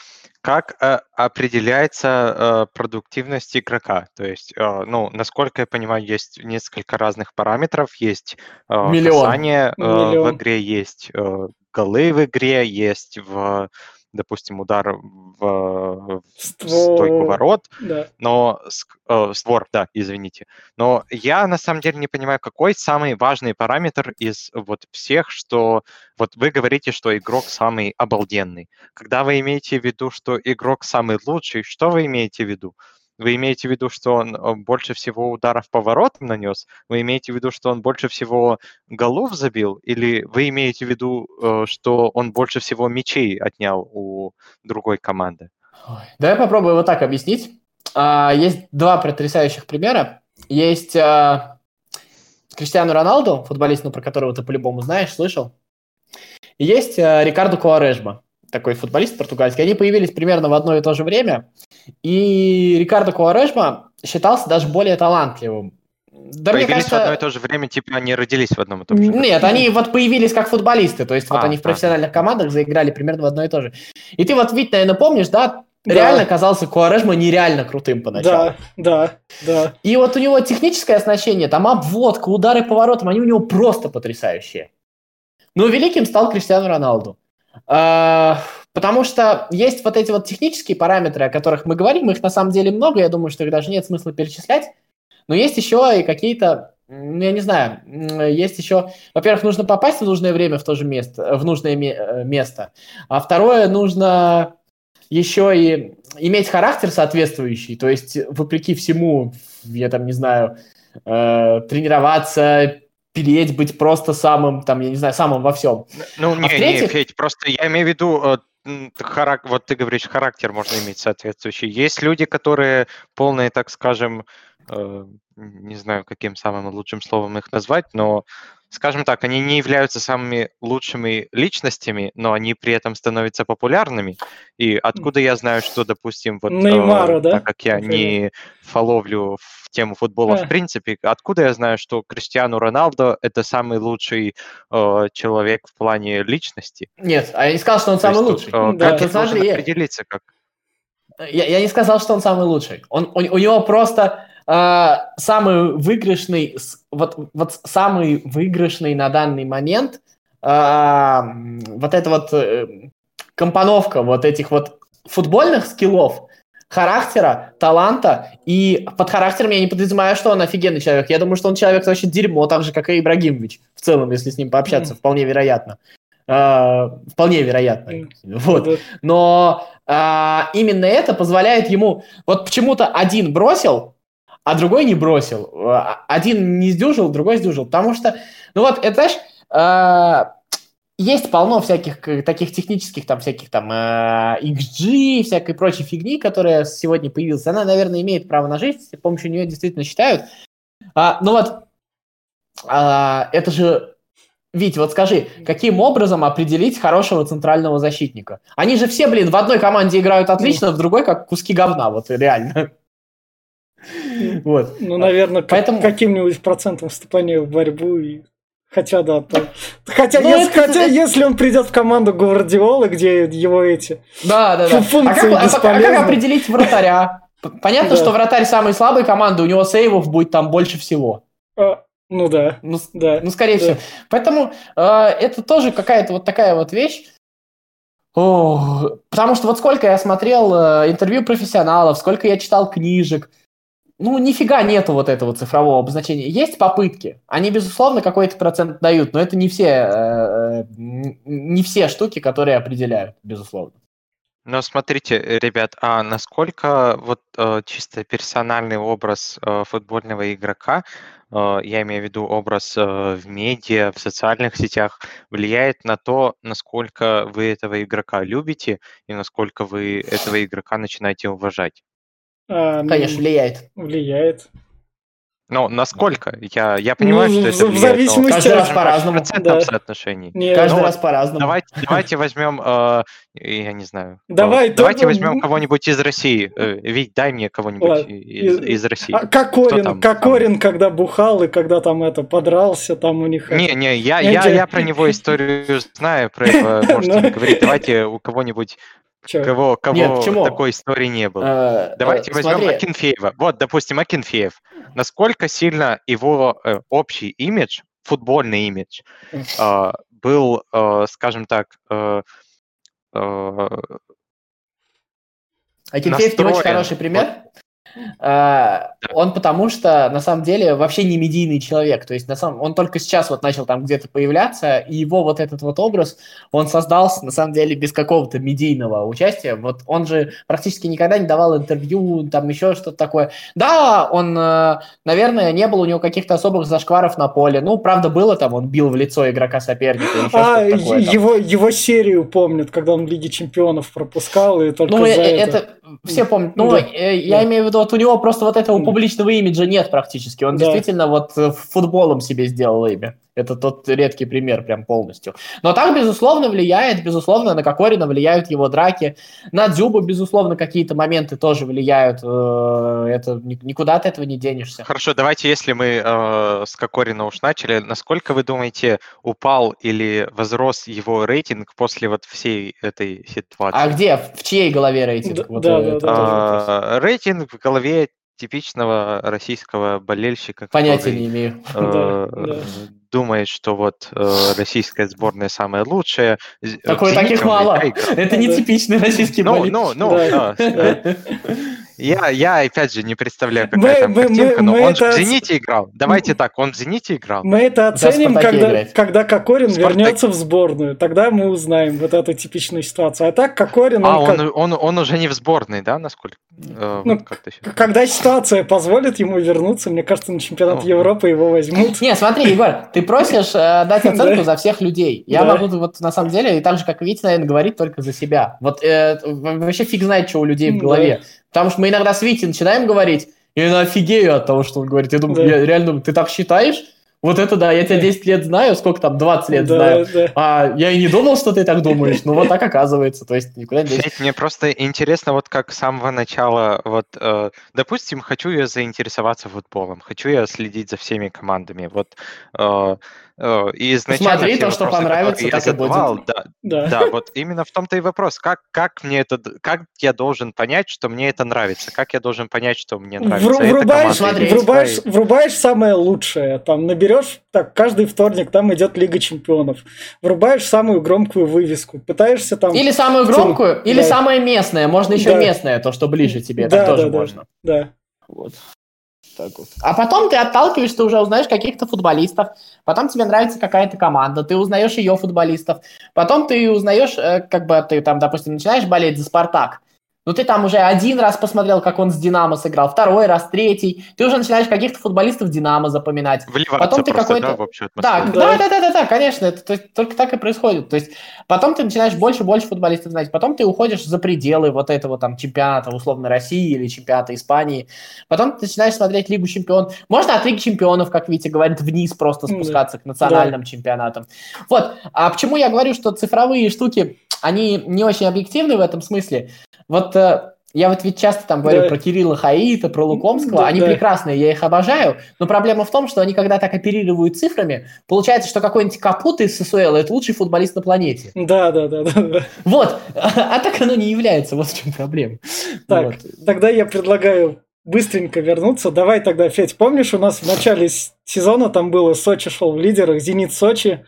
Как э, определяется э, продуктивность игрока? То есть, э, ну, насколько я понимаю, есть несколько разных параметров. Есть э, Миллион. касание э, в игре, есть э, голы в игре, есть в допустим, удар в, в стойку ворот, да. но э, створ, да, извините. Но я на самом деле не понимаю, какой самый важный параметр из вот всех, что вот вы говорите, что игрок самый обалденный. Когда вы имеете в виду, что игрок самый лучший, что вы имеете в виду? Вы имеете в виду, что он э, больше всего ударов по воротам нанес? Вы имеете в виду, что он больше всего голов забил? Или вы имеете в виду, э, что он больше всего мячей отнял у другой команды? Давай попробую вот так объяснить. А, есть два потрясающих примера. Есть а, Криштиану Роналду, футболист, ну, про которого ты по-любому знаешь, слышал. И есть а, Рикардо Куарешма такой футболист португальский, они появились примерно в одно и то же время, и Рикардо Куарешма считался даже более талантливым. Да, появились кажется... в одно и то же время, типа они родились в одном и том же. Нет, они вот появились как футболисты, то есть а, вот они в профессиональных а. командах заиграли примерно в одно и то же. И ты вот, ведь, наверное, помнишь, да, да. реально казался Куарешма нереально крутым поначалу. Да, да, да. И вот у него техническое оснащение, там обводка, удары поворотом, они у него просто потрясающие. Но великим стал Криштиану Роналду. А, потому что есть вот эти вот технические параметры, о которых мы говорим, их на самом деле много, я думаю, что их даже нет смысла перечислять, но есть еще и какие-то, ну, я не знаю, есть еще, во-первых, нужно попасть в нужное время в то же место, в нужное э, место, а второе, нужно еще и иметь характер соответствующий, то есть, вопреки всему, я там не знаю, э, тренироваться, переть, быть просто самым, там, я не знаю, самым во всем. Ну, а не, не, Федь, просто я имею в виду, э, харак... вот ты говоришь, характер можно иметь соответствующий. Есть люди, которые полные, так скажем, э, не знаю, каким самым лучшим словом их назвать, но скажем так, они не являются самыми лучшими личностями, но они при этом становятся популярными. И откуда я знаю, что, допустим, вот Неймару, э, да? так как я не фоловлю в тему футбола а. в принципе, откуда я знаю, что Криштиану Роналдо это самый лучший э, человек в плане личности? Нет, а я не сказал, что он самый лучший. Э, да. Как смотри, определиться как? Я, я не сказал, что он самый лучший. Он, у, у него просто э, самый выигрышный, вот, вот самый выигрышный на данный момент э, вот эта вот э, компоновка вот этих вот футбольных скиллов, характера, таланта, и под характером я не подразумеваю, что он офигенный человек. Я думаю, что он человек вообще дерьмо, так же, как и Ибрагимович в целом, если с ним пообщаться, mm. вполне вероятно. Uh, вполне вероятно. Mm. Вот. Mm. Но uh, именно это позволяет ему... Вот почему-то один бросил, а другой не бросил. А, один не сдюжил, другой сдюжил. Потому что, ну вот, это, знаешь, э, есть полно всяких таких технических, там, всяких там э, XG, всякой прочей фигни, которая сегодня появилась. Она, наверное, имеет право на жизнь, с помощью нее действительно считают. А, ну вот, а, это же Вить, вот скажи, каким образом определить хорошего центрального защитника? Они же все, блин, в одной команде играют отлично, в другой как куски говна, вот реально. Вот. Ну, наверное, Поэтому... каким-нибудь процентом вступания в борьбу и Хотя да, то... хотя, ну, если, это... хотя если он придет в команду Гвардиолы, где его эти да, да, да. функции а как, бесполезны. А как определить вратаря? Понятно, да. что вратарь самой слабой команды, у него сейвов будет там больше всего. А, ну да. Ну, да. ну скорее да. всего. Поэтому э, это тоже какая-то вот такая вот вещь. О, потому что вот сколько я смотрел э, интервью профессионалов, сколько я читал книжек, ну, нифига нету вот этого цифрового обозначения. Есть попытки. Они, безусловно, какой-то процент дают, но это не все, э, не все штуки, которые определяют, безусловно. Но смотрите, ребят, а насколько вот э, чисто персональный образ э, футбольного игрока, э, я имею в виду образ э, в медиа, в социальных сетях, влияет на то, насколько вы этого игрока любите и насколько вы этого игрока начинаете уважать? А, ну, Конечно, влияет. влияет. Ну, насколько? Я, я понимаю, Ну, что в- это в влияет, но зависимости Каждый раз по-разному. в Да. соотношении. Не, Каждый Ну, раз по-разному. Давайте, давайте возьмем, э, я не знаю. Давай, э, давайте возьмем кого-нибудь из России. Э, Вить, дай мне кого-нибудь из, из- России. А Кокорин, там Кокорин, когда бухал и когда там это подрался, там у них... Не, это- не, я, Я я, я про него историю знаю, про этого можете не Ну. говорить. Давайте у кого-нибудь, Чё? кого, кого Нет, почему? такой истории не было. Э, Давайте э, возьмем смотри, Акинфеева. Вот, допустим, Акинфеев. Насколько сильно его э, общий имидж, футбольный имидж, э, был, э, скажем так, э, э, Акинфеев не очень хороший пример. А, Он потому что, на самом деле, вообще не медийный человек. То есть, на самом, он только сейчас вот начал там где-то появляться, и его вот этот вот образ, он создался, на самом деле, без какого-то медийного участия. Вот он же практически никогда не давал интервью, там еще что-то такое. Да, он, э, наверное, не было у него каких-то особых зашкваров на поле. Ну, правда, было там, он бил в лицо игрока соперника, А, такое. его, его серию помнят, когда он в Лиге Чемпионов пропускал, и только Ну, за э, это... это все помнят. Ну, Да. э, я Да. имею в виду, вот у него просто вот этого публичного имиджа нет практически. Он Да. действительно вот э, футболом себе сделал имя. Это тот редкий пример прям полностью. Но так, безусловно, влияет, безусловно, на Кокорина влияют его драки. На Дзюбу, безусловно, какие-то моменты тоже влияют. Э, Это ни- никуда от этого не денешься. Хорошо, давайте, если мы э, с Кокорина уж начали, насколько вы думаете, упал или возрос его рейтинг после вот всей этой ситуации? А где? В чьей голове рейтинг? Да, Вот, да, э, да, это да. А, рейтинг в голове типичного российского болельщика, Понятия который, не имею. э. Думает, что вот э, российская сборная самая лучшая. З- Такой таких мало. Это не типичный российский Ну, болельщик. ну, ну, да. Я, я, опять же, не представляю, Мы- какая там мы- картинка, мы- но мы он же в это- «Зените» играл. Давайте так, он в «Зените» играл. Мы это оценим, «Спартаке» когда, играть. когда Кокорин «Спартак». вернется в сборную. Тогда мы узнаем вот эту типичную ситуацию. А так Кокорин, А, он как- он, он, он уже не в сборной, да, насколько? э, Ну, щас. когда ситуация позволит ему вернуться, мне кажется, на чемпионат Ну. Европы его возьмут. Не, смотри, Егор, ты просишь э, дать оценку Да. за всех людей. Я Да. могу вот на самом деле, и так же, как Витя, наверное, говорить только за себя. Вот э, вообще фиг знает, что у людей в Да. голове. Потому что мы иногда с Витей начинаем говорить, и я офигею от того, что он говорит. Я думаю, Да. я реально думаю, ты так считаешь? Вот это да, я тебя Да. 10 лет знаю, сколько там, 20 лет Да, знаю. да. А я и не думал, что ты так думаешь. Ну вот так оказывается. То есть никуда не. Федь, Мне просто интересно, вот как с самого начала, вот, э, допустим, хочу я заинтересоваться футболом, хочу я следить за всеми командами, вот, э, и изначально Смотри, то, что вопросы, понравится, которые я так и будет. задавал, да, Да. да, вот именно в том-то и вопрос, как, как мне это, как я должен понять, что мне это нравится, как я должен понять, что мне нравится Вру- врубаешь, смотри, врубаешь, и- врубаешь самое лучшее. Там наберешь, так, каждый вторник там идет Лига Чемпионов. Врубаешь самую громкую вывеску. Пытаешься там... Или самую громкую, или Да. самое местное. Можно еще Да. местное, то, что ближе тебе. Да, тоже да, да. можно. Да. Вот. Так вот. А потом ты отталкиваешься, уже узнаешь каких-то футболистов, потом тебе нравится какая-то команда, ты узнаешь ее футболистов, потом ты узнаешь, э, как бы ты там, допустим, начинаешь болеть за Спартак, ну ты там уже один раз посмотрел, как он с Динамо сыграл, второй раз, третий, ты уже начинаешь каких-то футболистов Динамо запоминать. вливаться потом ты какой-то- да, в общую Да, да, да, да, да, да, конечно, это то есть, только так и происходит. То есть потом ты начинаешь больше и больше футболистов знать, потом ты уходишь за пределы вот этого там чемпионата условно России или чемпионата Испании, потом ты начинаешь смотреть Лигу Чемпионов. Можно от Лиги Чемпионов, как Витя говорит, вниз просто Да. спускаться к национальным чемпионатам. Вот, а почему я говорю, что цифровые штуки, они не очень объективны в этом смысле? Вот я вот ведь часто там говорю Да. про Кирилла Хаита, про Лукомского, Да, они да. прекрасные, я их обожаю, но проблема в том, что они когда так оперируют цифрами, получается, что какой-нибудь Капут из ССУЛ это лучший футболист на планете. Да, да, да, да, да. Вот, а так оно не является, вот в чем проблема. Так, Вот. тогда я предлагаю быстренько вернуться. Давай тогда, Федь, помнишь, у нас в начале сезона там было Сочи шел в лидерах, Зенит Сочи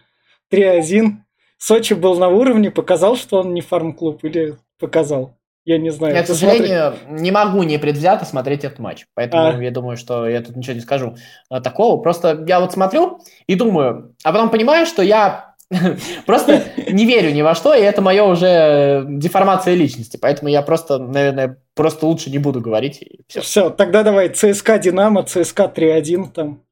3-1. Сочи был на уровне, показал, что он не фарм-клуб или показал? Я не знаю. Я, к Ты смотри- сожалению, не могу непредвзято смотреть этот матч, поэтому А. я думаю, что я тут ничего не скажу а, такого. Просто я вот смотрю и думаю, а потом понимаю, что я просто не верю ни во что, и это мое уже деформация личности, поэтому я просто, наверное, просто лучше не буду говорить. и всё. Все, тогда давай ЦСКА Динамо, ЦСКА 3-1 там.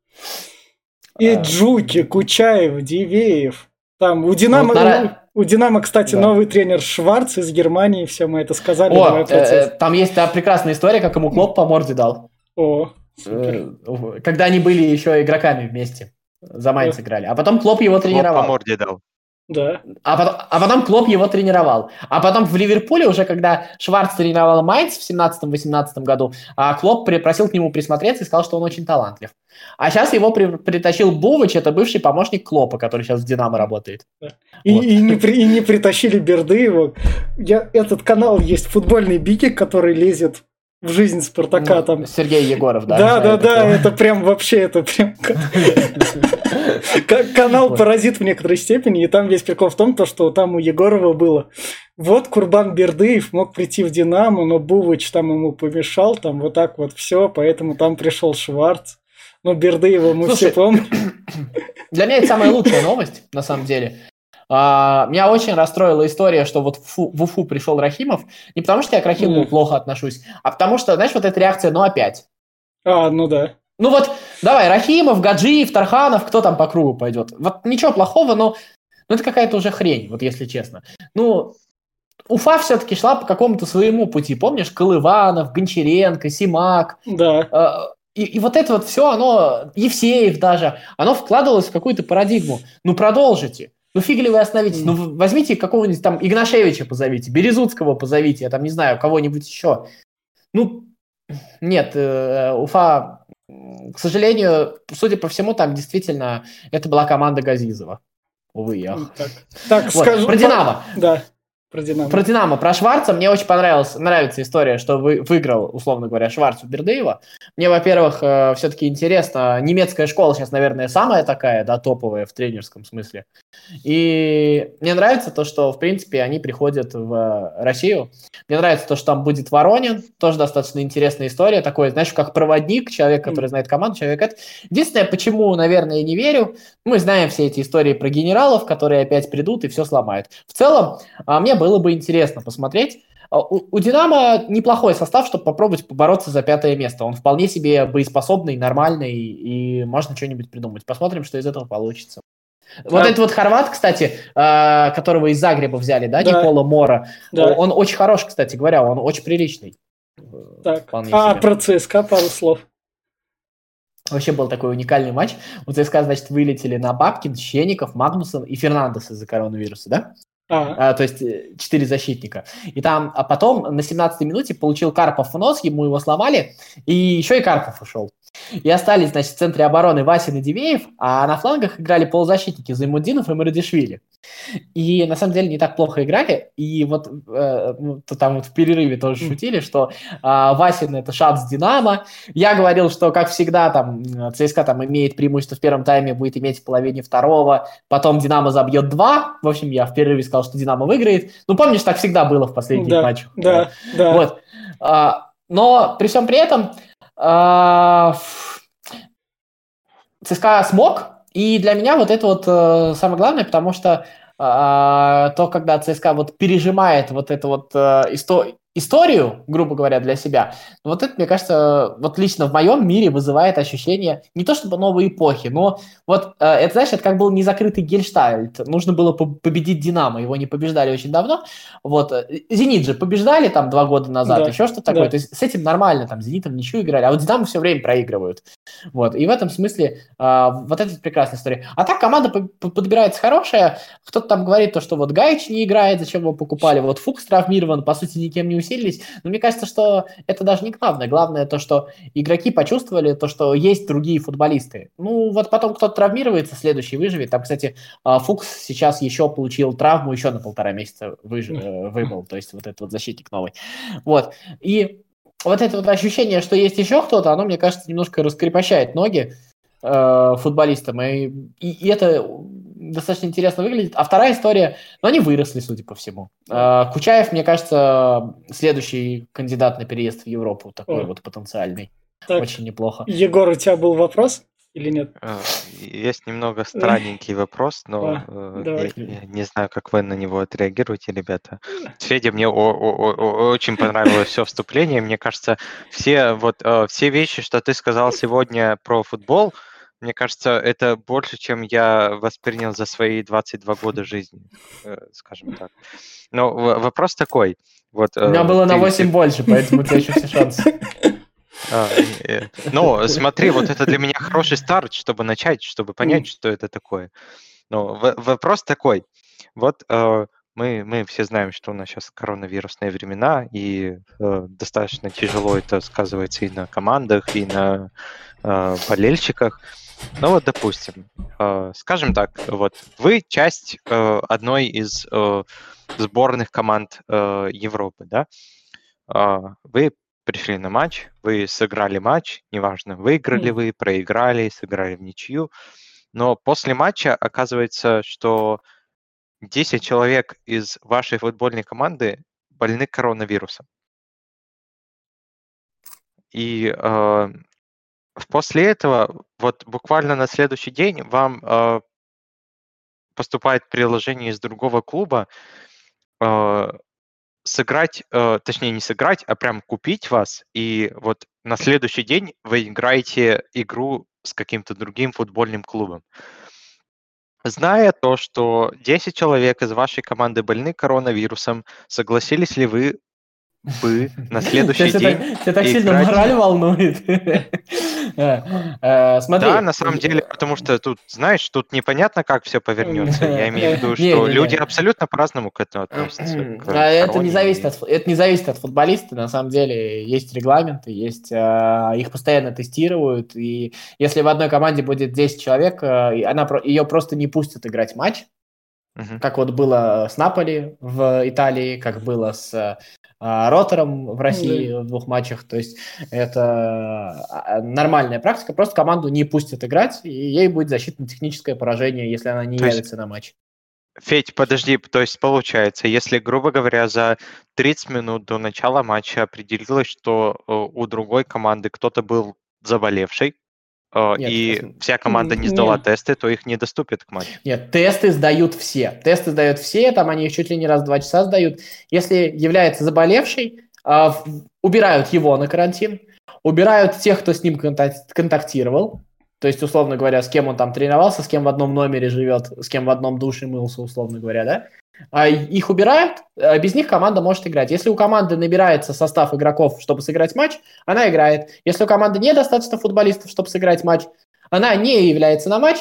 И А. Джуки, Кучаев, Дивеев. Там у Динамо, Ну, У Динамо, кстати, да. новый тренер Шварц из Германии, все мы это сказали. О, э, там есть да, прекрасная история, как ему Клоп по морде дал. О, супер. Э, когда они были еще игроками вместе, за Майнц играли. А потом Клоп его тренировал. Клоп по морде дал. Да. А потом, а потом Клоп его тренировал. А потом в Ливерпуле, уже когда Шварц тренировал Майнц в 17-18 году, а Клоп просил к нему присмотреться и сказал, что он очень талантлив. А сейчас его при, притащил Бувыч, это бывший помощник Клопа, который сейчас в Динамо работает. И, вот. и, не, при, и не притащили Берды его. Я, этот канал есть, футбольный Бикик, который лезет в жизнь Спартака ну, там. Сергей Егоров, да? Да, да, да, это прям вообще, это прям канал паразит в некоторой степени, и там весь прикол в том, то, что там у Егорова было. Вот Курбан Бердыев мог прийти в Динамо, но Бувыч там ему помешал, там вот так вот все, поэтому там пришел Шварц. Ну, Бердыева мы Слушай, все помним. Для меня это самая лучшая новость, на самом деле. А, меня очень расстроила история, что вот в, в Уфу пришел Рахимов. Не потому, что я к Рахимову mm. плохо отношусь, а потому что, знаешь, вот эта реакция, ну опять. А, ну да. Ну вот, давай, Рахимов, Гаджиев, Тарханов, кто там по кругу пойдет? Вот ничего плохого, но ну, это какая-то уже хрень, вот если честно. Ну, Уфа все-таки шла по какому-то своему пути. Помнишь, Колыванов, Гончаренко, Симак. Да. А, и, и вот это вот все, оно, Евсеев даже, оно вкладывалось в какую-то парадигму. Ну, продолжите. Ну, фиг ли вы остановитесь? Ну, возьмите какого-нибудь там Игнашевича позовите, Березутского позовите, я там не знаю, кого-нибудь еще. Ну, нет, э, Уфа, к сожалению, судя по всему, там действительно это была команда Газизова. Увы, ах. Так, так вот. скажу. Про Динамо. Да. Про Динамо. Про Динамо. Про Шварца мне очень понравилась, нравится история, что вы, выиграл, условно говоря, Шварц у Бердыева. Мне, во-первых, э, все-таки интересно, немецкая школа сейчас, наверное, самая такая, да, топовая в тренерском смысле. И мне нравится то, что, в принципе, они приходят в Россию. Мне нравится то, что там будет Воронин, тоже достаточно интересная история, такой, знаешь, как проводник, человек, который знает команду, человек это. Единственное, почему, наверное, не верю, мы знаем все эти истории про генералов, которые опять придут и все сломают. В целом, а, мне было бы интересно посмотреть. А, у Динамо неплохой состав, чтобы попробовать побороться за пятое место. Он вполне себе боеспособный, нормальный, и можно что-нибудь придумать. Посмотрим, что из этого получится. Вот да. этот вот хорват, кстати, а, которого из Загреба взяли, да, да. Никола Мора, да. он очень хорош, кстати говоря, он очень приличный. Так, а себе. про ЦСКА пару слов. Вообще был такой уникальный матч. У ЦСКА, значит, вылетели на Бабкин, Щеников, Магнусон и Фернандес из-за коронавируса, да? А, то есть э, четыре защитника. И там, а потом на 17-й минуте получил Карпов в нос, ему его сломали, и еще и Карпов ушел. И остались, значит, в центре обороны Васин и Дивеев, а на флангах играли полузащитники Займудинов и Марадишвили. И на самом деле не так плохо играли. И вот э, ну, там вот в перерыве тоже шутили, что э, Васин это шанс Динамо. Я говорил, что, как всегда, там ЦСКА там имеет преимущество в первом тайме, будет иметь в половине второго. Потом Динамо забьет два. В общем, я в перерыве сказал, что Динамо выиграет. Ну, помнишь, так всегда было в последних да, матчах. Да, да. Вот. А, но при всем при этом а, ЦСКА смог, и для меня вот это вот э, самое главное, потому что а, то, когда ЦСКА вот пережимает вот эту вот э, историю, историю, грубо говоря, для себя. вот это, мне кажется, вот лично в моем мире вызывает ощущение не то чтобы новой эпохи, но вот э, это, знаешь, это как был незакрытый гельштальт. Нужно было победить Динамо, его не побеждали очень давно. Вот, э, Зенит же побеждали там два года назад, да, еще что-то такое. Да. То есть с этим нормально, там, Зенитом ничего играли, а вот Динамо все время проигрывают. Вот, и в этом смысле э, вот это прекрасная история. А так команда подбирается хорошая. Кто-то там говорит то, что вот Гаич не играет, зачем его покупали, вот Фукс травмирован, по сути, никем не усилились. Но мне кажется, что это даже не главное. Главное то, что игроки почувствовали то, что есть другие футболисты. Ну, вот потом кто-то травмируется, следующий выживет. Там, кстати, а, Фукс сейчас еще получил травму, еще на полтора месяца выж... Э, выбыл. То есть вот этот вот защитник новый. Вот. И вот это вот ощущение, что есть еще кто-то, оно, мне кажется, немножко раскрепощает ноги э, футболистам. И, и, и это достаточно интересно выглядит. А вторая история, ну, они выросли, судя по всему. Э, Кучаев, мне кажется, следующий кандидат на переезд в Европу, такой О. вот потенциальный. Так. Очень неплохо. Егор, у тебя был вопрос? или нет? Э, есть немного странненький вопрос, но а, я, я не знаю, как вы на него отреагируете, ребята. Федя, мне о- о- о- очень понравилось все вступление. Мне кажется, все вот все вещи, что ты сказал сегодня про футбол, Мне кажется, это больше, чем я воспринял за свои 22 года жизни, э, скажем так. Но вопрос такой. Вот, У меня было на 8 больше, поэтому у тебя еще все шансы. А, ну, смотри, вот это для меня хороший старт, чтобы начать, чтобы понять, что это такое. Но вопрос такой. Вот мы, мы все знаем, что у нас сейчас коронавирусные времена, и э, достаточно тяжело это сказывается и на командах, и на э, болельщиках. Ну вот, допустим, э, скажем так, вот вы часть э, одной из э, сборных команд э, Европы, да? Э, вы пришли на матч, вы сыграли матч, неважно, выиграли вы, проиграли, сыграли в ничью, но после матча оказывается, что 10 человек из вашей футбольной команды больны коронавирусом. И э, после этого, вот буквально на следующий день вам э, поступает приложение из другого клуба э, сыграть, э, точнее не сыграть, а прям купить вас, и вот на следующий день вы играете игру с каким-то другим футбольным клубом. Зная то, что 10 человек из вашей команды больны коронавирусом, согласились ли вы бы на следующий день. Тебя так сильно мораль волнует. Э, э, смотри. Да, на самом деле, потому что тут, знаешь, тут непонятно, как все повернется. Я имею в виду, что люди абсолютно по-разному к этому относятся. А это не зависит от это не зависит от футболиста. На самом деле есть регламенты, есть э, их постоянно тестируют. И если в одной команде будет 10 человек, она ее просто не пустят играть матч. Как вот было с Наполи в Италии, как было с а, ротором в России mm-hmm. в двух матчах. То есть это а, нормальная практика. Просто команду не пустят играть, и ей будет защитно-техническое поражение, если она не то явится есть... на матч. Федь, подожди, то есть получается, если, грубо говоря, за 30 минут до начала матча определилось, что э, у другой команды кто-то был заболевший, Э, Нет, и просто... вся команда не сдала Нет. тесты, то их не доступят к матчу. Нет, тесты сдают все. Тесты сдают все, там они их чуть ли не раз в два часа сдают. Если является заболевший, а, убирают его на карантин, убирают тех, кто с ним контактировал, то есть, условно говоря, с кем он там тренировался, с кем в одном номере живет, с кем в одном душе мылся, условно говоря, да? А их убирают, а без них команда может играть. Если у команды набирается состав игроков, чтобы сыграть матч, она играет. Если у команды недостаточно футболистов, чтобы сыграть матч, она не является на матч,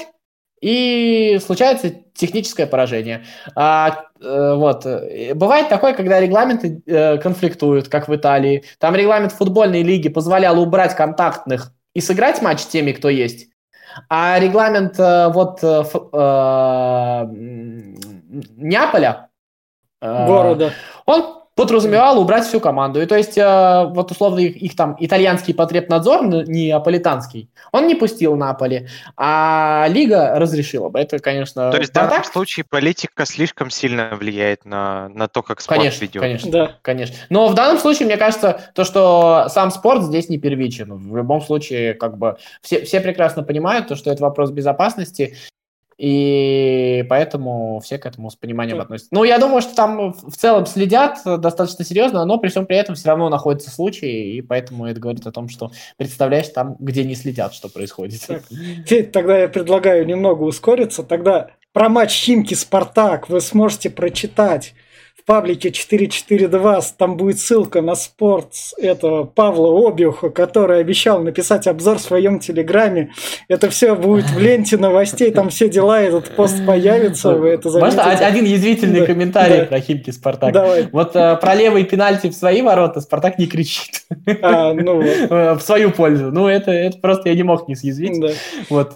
и случается техническое поражение. А, э, вот. Бывает такое, когда регламенты э, конфликтуют, как в Италии. Там регламент футбольной лиги позволял убрать контактных и сыграть матч с теми, кто есть. А регламент э, вот э, э, Неаполя, города, он подразумевал убрать всю команду. И то есть, вот условно, их, их там итальянский потребнадзор, неаполитанский, он не пустил Наполи, а Лига разрешила бы. Это, конечно... То есть, в данном случае политика слишком сильно влияет на, на то, как спорт конечно, ведет. Конечно, да. конечно. Но в данном случае, мне кажется, то, что сам спорт здесь не первичен. В любом случае, как бы, все, все прекрасно понимают, то, что это вопрос безопасности, и поэтому все к этому с пониманием относятся. Ну, я думаю, что там в целом следят достаточно серьезно, но при всем при этом все равно находятся случаи, и поэтому это говорит о том, что представляешь там, где не следят, что происходит. Так, тогда я предлагаю немного ускориться. Тогда про матч Химки-Спартак вы сможете прочитать паблике 442 там будет ссылка на спорт этого Павла Обиуха, который обещал написать обзор в своем телеграме. Это все будет в ленте новостей, там все дела, этот пост появится, вы это заметите. Можно один язвительный да, комментарий да. про Химки Спартак? Давай. Вот а, про левый пенальти в свои ворота Спартак не кричит. А, ну В свою пользу. Ну, это, это просто я не мог не съязвить. Да. Вот.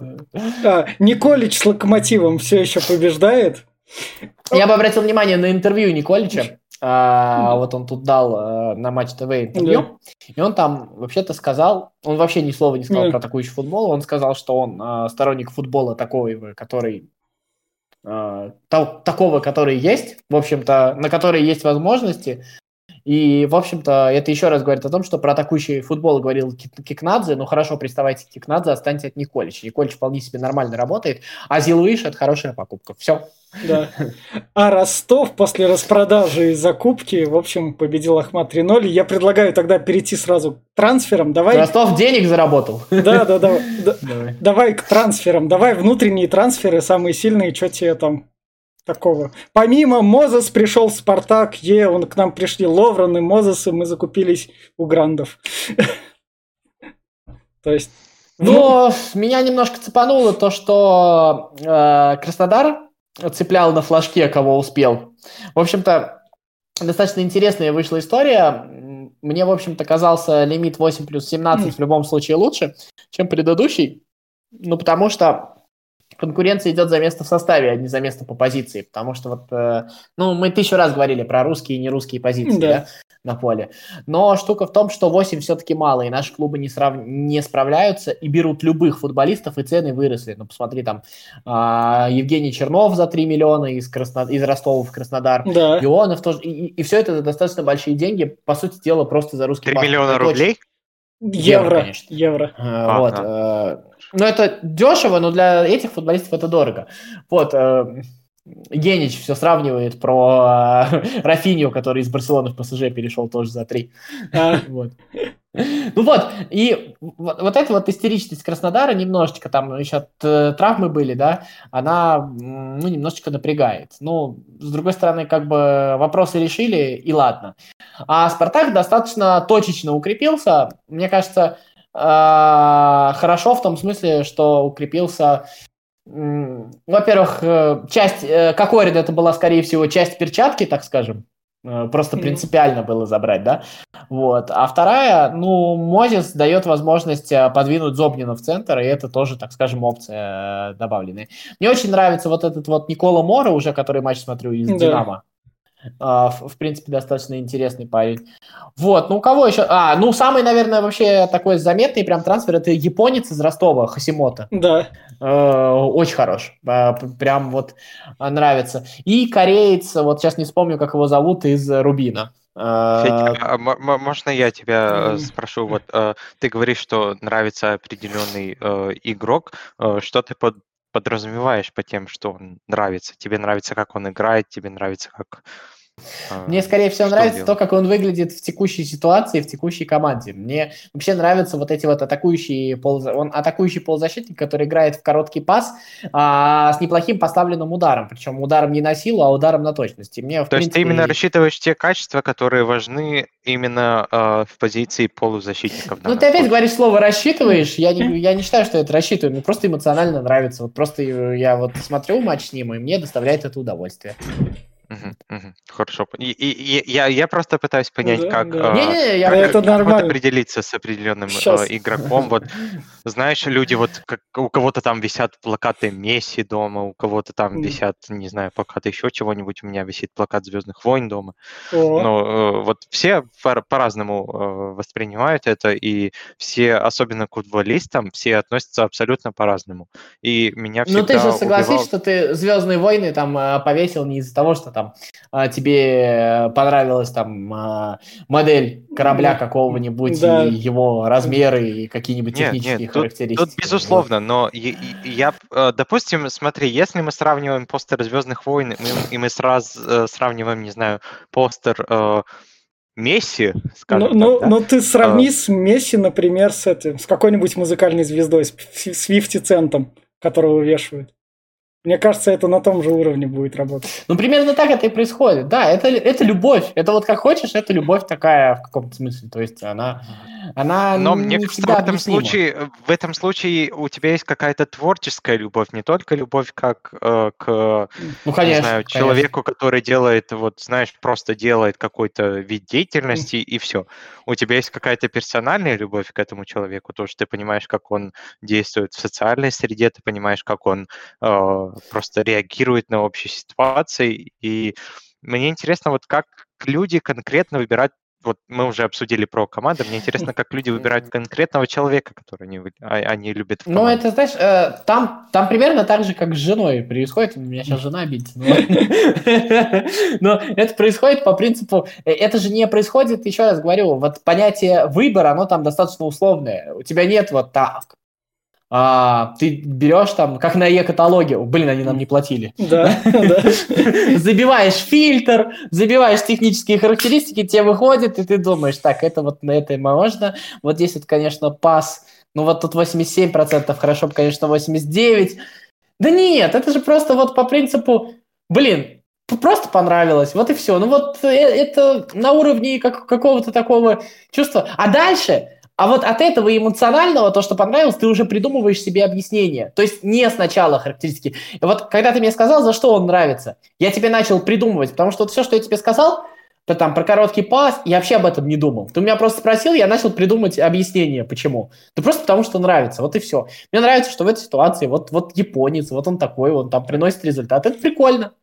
А, Николич с Локомотивом все еще побеждает. Я бы обратил внимание на интервью Николича. А, вот он тут дал а, на Матч ТВ интервью, да. и он там вообще-то сказал, он вообще ни слова не сказал да. про атакующий футбол, он сказал, что он а, сторонник футбола такого, который а, та, такого, который есть, в общем-то, на который есть возможности, И, в общем-то, это еще раз говорит о том, что про атакующий футбол говорил Кикнадзе. Ну, хорошо, приставайте к Кикнадзе, останьте от Николич. Николич вполне себе нормально работает, а Зилуиш – это хорошая покупка. Все. Да. А Ростов после распродажи и закупки, в общем, победил Ахмат 3-0. Я предлагаю тогда перейти сразу к трансферам. Давай... Ростов денег заработал. Да, да, да. Давай. Давай к трансферам. Давай внутренние трансферы, самые сильные, что тебе там такого. Помимо Мозес пришел Спартак, Е, он к нам пришли Ловран и Мозес, и мы закупились у Грандов. То есть... Ну, меня немножко цепануло то, что э, Краснодар цеплял на флажке, кого успел. В общем-то, достаточно интересная вышла история. Мне, в общем-то, казался лимит 8 плюс 17 в любом случае лучше, чем предыдущий. Ну, потому что конкуренция идет за место в составе, а не за место по позиции. Потому что вот, э, ну, мы тысячу раз говорили про русские и нерусские позиции, да. да, на поле. Но штука в том, что 8 все-таки мало, и наши клубы не, срав... не справляются и берут любых футболистов, и цены выросли. Ну, посмотри, там, э, Евгений Чернов за 3 миллиона из, Красно... из Ростова в Краснодар, да. Ионов тоже. И, и все это достаточно большие деньги, по сути дела, просто за русский 3 паспорт. миллиона рублей? Евро, евро, конечно. Евро. Э, а, вот. А. Ну, это дешево, но для этих футболистов это дорого. Вот, э, Генич все сравнивает про э, Рафинию, который из Барселоны в ПСЖ перешел тоже за три. А. Вот. Ну вот, и вот, эта вот истеричность Краснодара немножечко, там еще э, травмы были, да, она, ну, немножечко напрягает. Ну, с другой стороны, как бы вопросы решили, и ладно. А Спартак достаточно точечно укрепился. Мне кажется, хорошо в том смысле, что укрепился во-первых, э, часть э, Кокорин это была, скорее всего, часть перчатки, так скажем. Э, просто принципиально было забрать, да? Вот. А вторая, ну, Мозис дает возможность подвинуть Зобнина в центр, и это тоже, так скажем, опция добавленная. Мне очень нравится вот этот вот Никола Мора, уже который матч смотрю из да. Динамо. Uh, в, в принципе, достаточно интересный парень. Вот, ну у кого еще? А, ну самый, наверное, вообще такой заметный прям трансфер это японец из Ростова, Хасимота. Да. Uh, очень хорош. Uh, прям вот нравится. И кореец, вот сейчас не вспомню, как его зовут, из Рубина. Федя, а можно я тебя спрошу? Вот ты говоришь, что нравится определенный игрок. Что ты под подразумеваешь по тем, что он нравится? Тебе нравится, как он играет, тебе нравится, как Мне, скорее всего, нравится делать? то, как он выглядит в текущей ситуации, в текущей команде. Мне вообще нравятся вот эти вот атакующие пол... Он атакующий полузащитник, который играет в короткий пас а, с неплохим поставленным ударом. Причем ударом не на силу, а ударом на точность. И мне, то принципе... есть ты именно рассчитываешь те качества, которые важны именно э, в позиции полузащитников? Ну, ты опять говоришь слово «рассчитываешь». Я не, я не считаю, что это рассчитываю. Мне просто эмоционально нравится. Вот просто я вот смотрю матч с ним, и мне доставляет это удовольствие. Хорошо. И, и- и я, я просто пытаюсь понять, Да, как, да. Не-не, я... как, Это как вот определиться с определенным э, игроком. Вот знаешь, люди вот как у кого-то там висят плакаты Месси дома, у кого-то там висят, не знаю, плакаты еще чего-нибудь. У меня висит плакат Звездных войн дома. О, Но э, вот все по- по-разному э, воспринимают это, и все, особенно к футболистам, все относятся абсолютно по-разному. И меня Ну, ты же всегда согласись, убивал... что ты Звездные войны там э, повесил не из-за того, что там а, тебе понравилась там а, модель корабля какого-нибудь, да. и его размеры, и какие-нибудь нет, технические нет, характеристики. Тут, тут безусловно, но я, я, э, допустим, смотри, если мы сравниваем постер Звездных войн, и мы сразу э, сравниваем, не знаю, постер э, Месси, скажем ну, так, ну, да? ну ты сравни а... с Месси, например, с этим, с какой-нибудь музыкальной звездой, с, с 50 центом, которого вешают. Мне кажется, это на том же уровне будет работать. Ну, примерно так это и происходит. Да, это, это любовь. Это вот как хочешь, это любовь такая в каком-то смысле. То есть она, она Но мне кажется, в этом, случае, в этом случае у тебя есть какая-то творческая любовь, не только любовь как э, к ну, конечно, не знаю, человеку, который делает, вот, знаешь, просто делает какой-то вид деятельности и все. У тебя есть какая-то персональная любовь к этому человеку, то, что ты понимаешь, как он действует в социальной среде, ты понимаешь, как он э, просто реагирует на общие ситуации. И мне интересно, вот как люди конкретно выбирают вот мы уже обсудили про команды. Мне интересно, как люди выбирают конкретного человека, который они, а- они любят Ну, это, знаешь, э, там, там примерно так же, как с женой происходит. У меня сейчас жена обидится. ну. Но это происходит по принципу... э, Это же не происходит, еще раз говорю, вот понятие выбора, оно там достаточно условное. У тебя нет вот так. А, ты берешь там, как на Е-каталоге. Блин, они нам не платили. Да, да. Забиваешь фильтр, забиваешь технические характеристики, тебе выходит, и ты думаешь, так, это вот на это можно. Вот здесь вот, конечно, пас, ну вот тут 87%, хорошо бы, конечно, 89%. Да нет, это же просто вот по принципу, блин, просто понравилось, вот и все. Ну вот э, это на уровне как, какого-то такого чувства. А дальше, а вот от этого эмоционального, то, что понравилось, ты уже придумываешь себе объяснение. То есть не сначала характеристики. И вот когда ты мне сказал, за что он нравится, я тебе начал придумывать, потому что вот все, что я тебе сказал, то там про короткий пас, я вообще об этом не думал. Ты меня просто спросил, я начал придумать объяснение, почему. Да просто потому, что нравится, вот и все. Мне нравится, что в этой ситуации вот, вот японец, вот он такой, он там приносит результат. Это прикольно.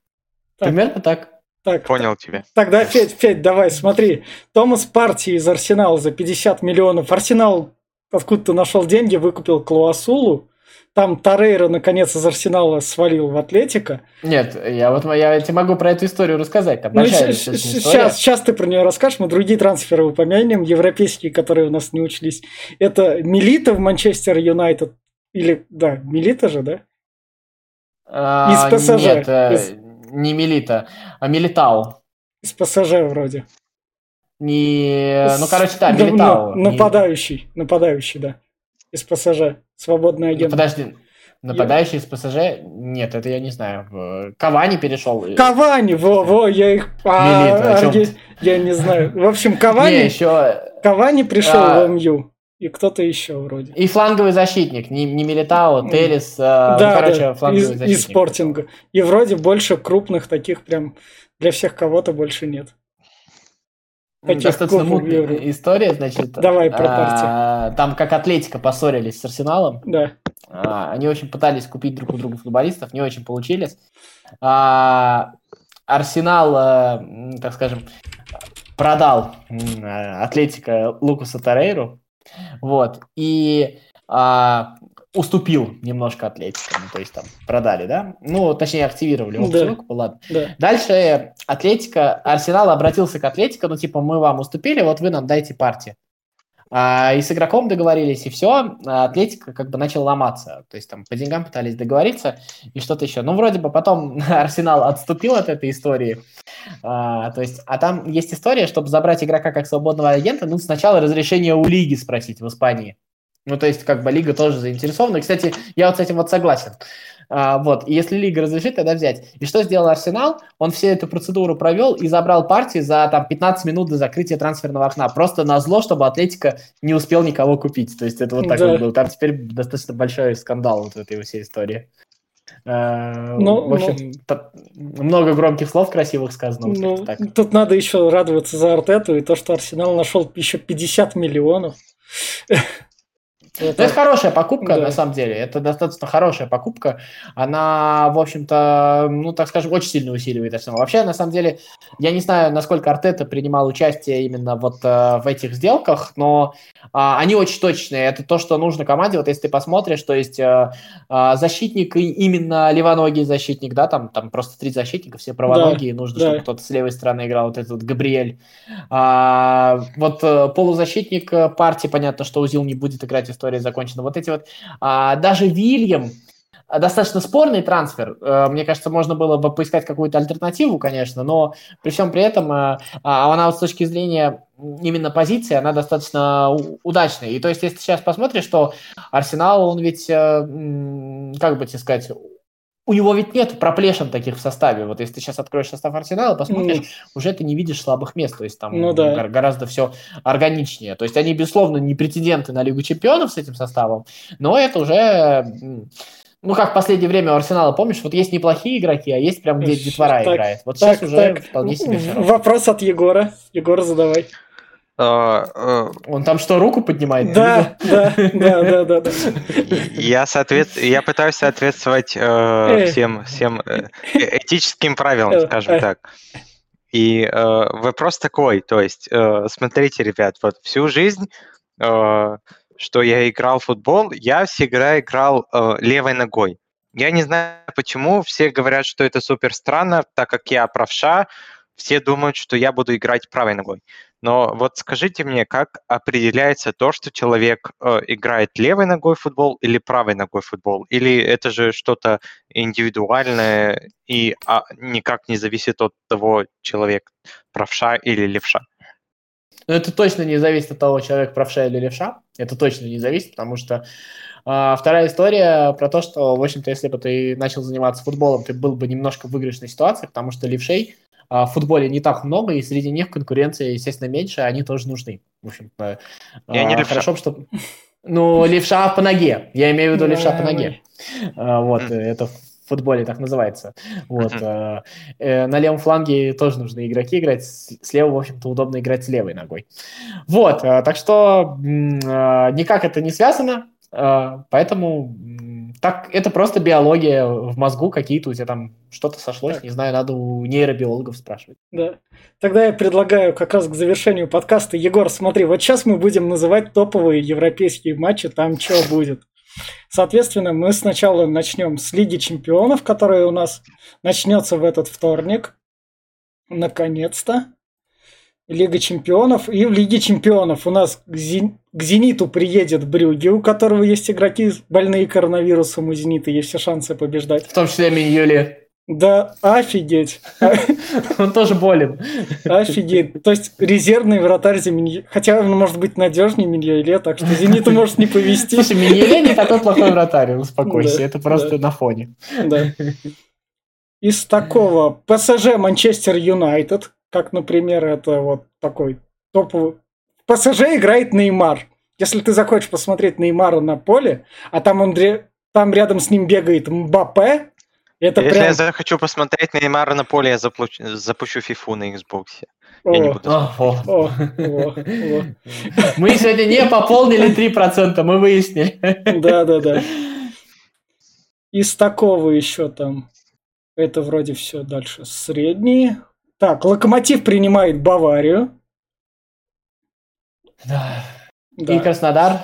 Так. Примерно так. Так, Понял тебя. Тогда, Федь, Федь, давай, смотри. Томас Парти из Арсенала за 50 миллионов. Арсенал откуда-то нашел деньги, выкупил Клуасулу. Там Торрейра, наконец, из Арсенала свалил в Атлетика. Нет, я вот я тебе могу про эту историю рассказать. Там Ну, сейчас, сейчас ты про нее расскажешь. Мы другие трансферы упомянем, европейские, которые у нас не учлись. Это Милита в Манчестер Юнайтед. Или, да, Милита же, да? А, из ПСЖ. Нет, э, Из- не Милита, а Милитау. Из ПСЖ вроде. Не, ну короче, да, Да, Милитау. на- Нападающий, нападающий, да. Из ПСЖ. Свободный Не- агент. Подожди, нападающий из ПСЖ? Нет, это я не знаю. Кавани перешел. Кавани, во, во, я их... а, о чём арге- Я не знаю. В общем, Не, Кавани, еще Кавани пришел А. в МЮ. И кто-то еще вроде. и фланговый защитник, не, не Милитау, М. Телес, э, да, ну, короче, да, фланговый из, защитник. из спортинга. И вроде больше крупных таких прям для всех кого-то больше нет. таких Достаточно клубов мутная история, значит. Давай про а, Там как Атлетика поссорились с Арсеналом. Да. А, Они очень пытались купить друг у друга футболистов, не очень получились. А, Арсенал, э, так скажем, продал Атлетика Лукаса Торейру, вот, и а, уступил немножко Атлетика, ну, то есть там продали, да? Ну, точнее, активировали опцию Да. ладно. Да. Дальше Атлетика, Арсенал обратился к Атлетико, ну, типа, мы вам уступили, вот вы нам дайте партии. А, и с игроком договорились, и все. Атлетика как бы начал ломаться. То есть там по деньгам пытались договориться и что-то еще. Ну, вроде бы потом Арсенал отступил от этой истории. А, то есть, а там есть история, чтобы забрать игрока как свободного агента, ну, сначала разрешение у лиги спросить в Испании. Ну, то есть, как бы лига тоже заинтересована. Кстати, я вот с этим вот согласен. А, вот, и если лига разрешит, тогда взять. И что сделал Арсенал? Он всю эту процедуру провел и забрал партии за там 15 минут до закрытия трансферного окна. Просто на зло, чтобы Атлетика не успел никого купить. То есть это вот так Да. вот было. Там теперь достаточно большой скандал вот в этой всей истории. А, Ну, в общем, та- много громких слов красивых сказано. вот Ну, так. тут надо еще радоваться за Артету и то, что Арсенал нашел еще 50 миллионов. Вот Ну, это хорошая покупка, Да. на самом деле. Это достаточно хорошая покупка. Она, в общем-то, ну, так скажем, очень сильно усиливает Арсенал. Вообще, на самом деле, я не знаю, насколько Артета принимал участие именно вот э, в этих сделках, но а, они очень точные. Это то, что нужно команде. Вот если ты посмотришь, то есть э, а, защитник, именно левоногий защитник, да, там, там просто три защитника, все правоногие, нужно, да. чтобы кто-то с левой стороны играл, вот этот вот Габриэль. А, вот э, полузащитник э, партии, понятно, что Узил не будет играть, история закончена. Вот эти вот, а, даже Вильям, а, достаточно спорный трансфер. Э, Мне кажется, можно было бы поискать какую-то альтернативу, конечно, но при всем при этом э, а, она вот с точки зрения именно позиции, она достаточно удачная. И то есть, если сейчас посмотришь, что Арсенал, он ведь, э, как бы тебе сказать, у него ведь нет проплешин таких в составе. Вот если ты сейчас откроешь состав Арсенала, посмотришь, уже ты не видишь слабых мест. То есть там Ну да. гор- гораздо все органичнее. То есть они, безусловно, не претенденты на Лигу Чемпионов с этим составом, но это уже... Ну, как в последнее время у Арсенала, помнишь, вот есть неплохие игроки, а есть прям, где детвора так, играет. Вот Так, сейчас уже так. вполне себе. Вопрос от Егора. Егор, задавай. А, э, Он там что, руку поднимает? Да, да, да, да, да. Я, соответ... я пытаюсь соответствовать э, Э. всем, всем э, этическим правилам, скажем так. И э, вопрос такой, то есть, э, смотрите, ребят, вот всю жизнь, э, что я играл в футбол, я всегда играл э, левой ногой. Я не знаю, почему все говорят, что это супер странно, так как я правша, все думают, что я буду играть правой ногой. Но вот скажите мне, как определяется то, что человек э, играет левой ногой в футбол или правой ногой в футбол? Или это же что-то индивидуальное и а, никак не зависит от того, человек правша или левша? Ну, это точно не зависит от того, человек правша или левша. Это точно не зависит, потому что а, вторая история про то, что, в общем-то, если бы ты начал заниматься футболом, ты был бы немножко в выигрышной ситуации, потому что левшей в футболе не так много, и среди них конкуренция, естественно, меньше, они тоже нужны. В общем-то, Я не а, левша. хорошо, что... Ну, левша по ноге. Я имею в виду левша по ноге. А, Вот, это в футболе так называется. Вот. А, э, На левом фланге тоже нужны игроки играть. Слева, в общем-то, удобно играть с левой ногой. Вот, а, так что а, никак это не связано, а, поэтому так это просто биология в мозгу, какие-то у тебя там что-то сошлось, Так. не знаю, надо у нейробиологов спрашивать. Да. Тогда я предлагаю как раз к завершению подкаста. Егор, смотри, вот сейчас мы будем называть топовые европейские матчи, там что будет. Соответственно, мы сначала начнем с Лиги Чемпионов, которая у нас начнется в этот вторник. Наконец-то. Лига Чемпионов. И в Лиге Чемпионов у нас к, Зен- к Зениту приедет Брюги, у которого есть игроки больные коронавирусом. У Зенита есть все шансы побеждать. В том числе Миньоли. Да, офигеть. Он тоже болен. Офигеть. То есть резервный вратарь Зиминье. Хотя он может быть надежнее Миньоле, так что Зениту может не повезти. Слушай, Миньоли не такой плохой вратарь, успокойся, Да, это просто да. на фоне. Да. Из такого ПСЖ Манчестер Юнайтед, как, например, это вот такой топовый. В ПСЖ играет Неймар. Если ты захочешь посмотреть Неймара на поле, а там он там рядом с ним бегает Мбаппе, это Если прям... я захочу посмотреть Неймара на поле, я заплу- запущу фифу на Xbox. Я не О, буду. О, о. о, о, о. Мы сегодня не пополнили 3%, мы выяснили. Да, да, да. Из такого еще там. Это вроде все дальше. Средние. Так, Локомотив принимает Баварию. Да. Да. И Краснодар.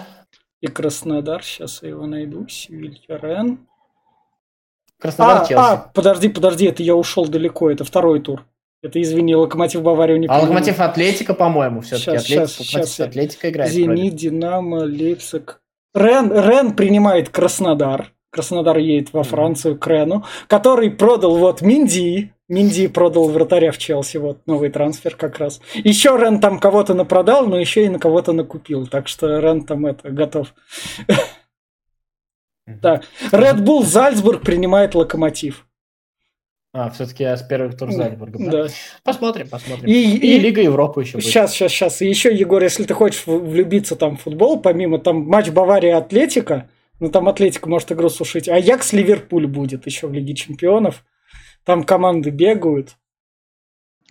И Краснодар. Сейчас я его найду. Севилья Рен. Краснодар А, Челси. а, подожди, подожди, это я ушел далеко. Это второй тур. Это, извини, Локомотив Баварию не А принимает. Локомотив Атлетика, по-моему, все-таки. Щас, Атлетика, щас, Локомотив щас. Атлетика играет. Зенит, вроде. Динамо, Лейпциг. Рен, Рен принимает Краснодар. Краснодар едет во. Францию к Рену, который продал вот Минди. Минди продал вратаря в Челси, вот новый трансфер как раз. Еще Рен там кого-то напродал, но еще и на кого-то накупил, так что Рен там это готов. Так, Red Bull Зальцбург принимает Локомотив. А, все-таки с первых тур Зальцбурга. да? Да. Посмотрим, посмотрим. И, И и- Лига Европы еще будет. Сейчас, сейчас, сейчас. И еще, Егор, если ты хочешь влюбиться там в футбол, помимо там матч Бавария Атлетика, ну там Атлетика может игру сушить, а Якс Ливерпуль будет еще в Лиге Чемпионов. Там команды бегают.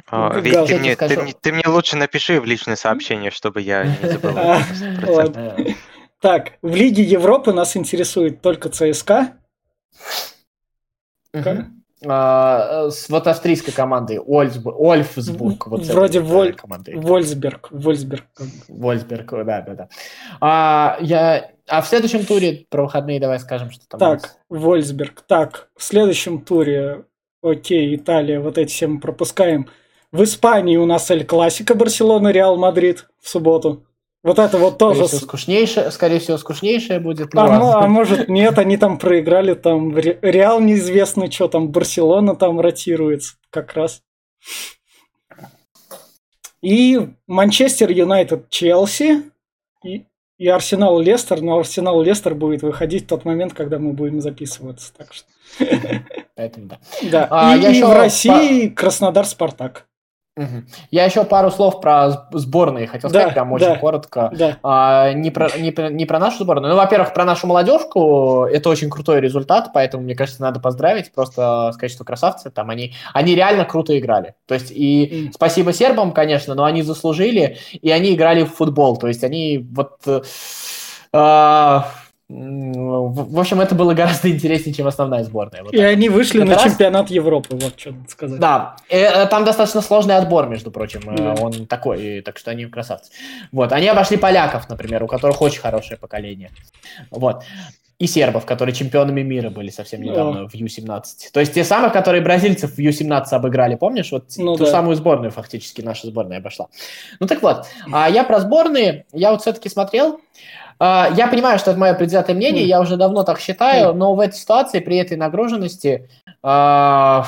А, Ну, Вить, ты, мне, ты, ты мне лучше напиши в личное сообщение, чтобы я не забыл. А, это на 100%. ладно. Так, в Лиге Европы нас интересует только ЦСКА. А, С вот австрийской командой Вольфсберг. Вот Вроде э. Вольфсберг. Вольфсберг. Вольсберг, да, да, да. А, я... а в следующем туре про выходные давай скажем, что там. Так, Вольфсберг. Так, в следующем туре, окей, Италия, вот эти все мы пропускаем. В Испании у нас Эль Классико Барселона, Реал Мадрид в субботу. Вот это вот Скорее тоже... всего, с- скучнейшее, скорее всего, скучнейшее будет. ну А, мо- а может нет, они там проиграли, там Ре- Реал неизвестно что, там Барселона там ротируется как раз. И Манчестер Юнайтед Челси и, и Арсенал Лестер, но Арсенал Лестер будет выходить в тот момент, когда мы будем записываться. Так что, Поэтому да. да. А, и, я и еще в России Краснодар Спартак. Я еще пару слов про сборные хотел Да, сказать, прям да. очень коротко. Да. А, не, про, не, не про нашу сборную. Ну, во-первых, про нашу молодежку. Это очень крутой результат, поэтому, мне кажется, надо поздравить, просто сказать, что красавцы. Там они, они реально круто играли. То есть, и М. спасибо сербам, конечно, но они заслужили, и они играли в футбол. То есть, они вот... э, а, в общем, это было гораздо интереснее, чем основная сборная. Вот и они вышли на раз... чемпионат Европы, вот что сказать. Да, и, э, там достаточно сложный отбор, между прочим. Э, да. Он такой, так что они красавцы. Вот, они обошли поляков, например, у которых очень хорошее поколение. Вот. И сербов, которые чемпионами мира были совсем недавно да. в Ю-17. То есть те самые, которые бразильцев в Ю-17 обыграли, помнишь? Вот ну, ту да. самую сборную фактически наша сборная обошла. Ну так вот, а я про сборные, я вот все-таки смотрел, а, я понимаю, что это мое предвзятое мнение, я уже давно так считаю, но в этой ситуации, при этой нагруженности, а,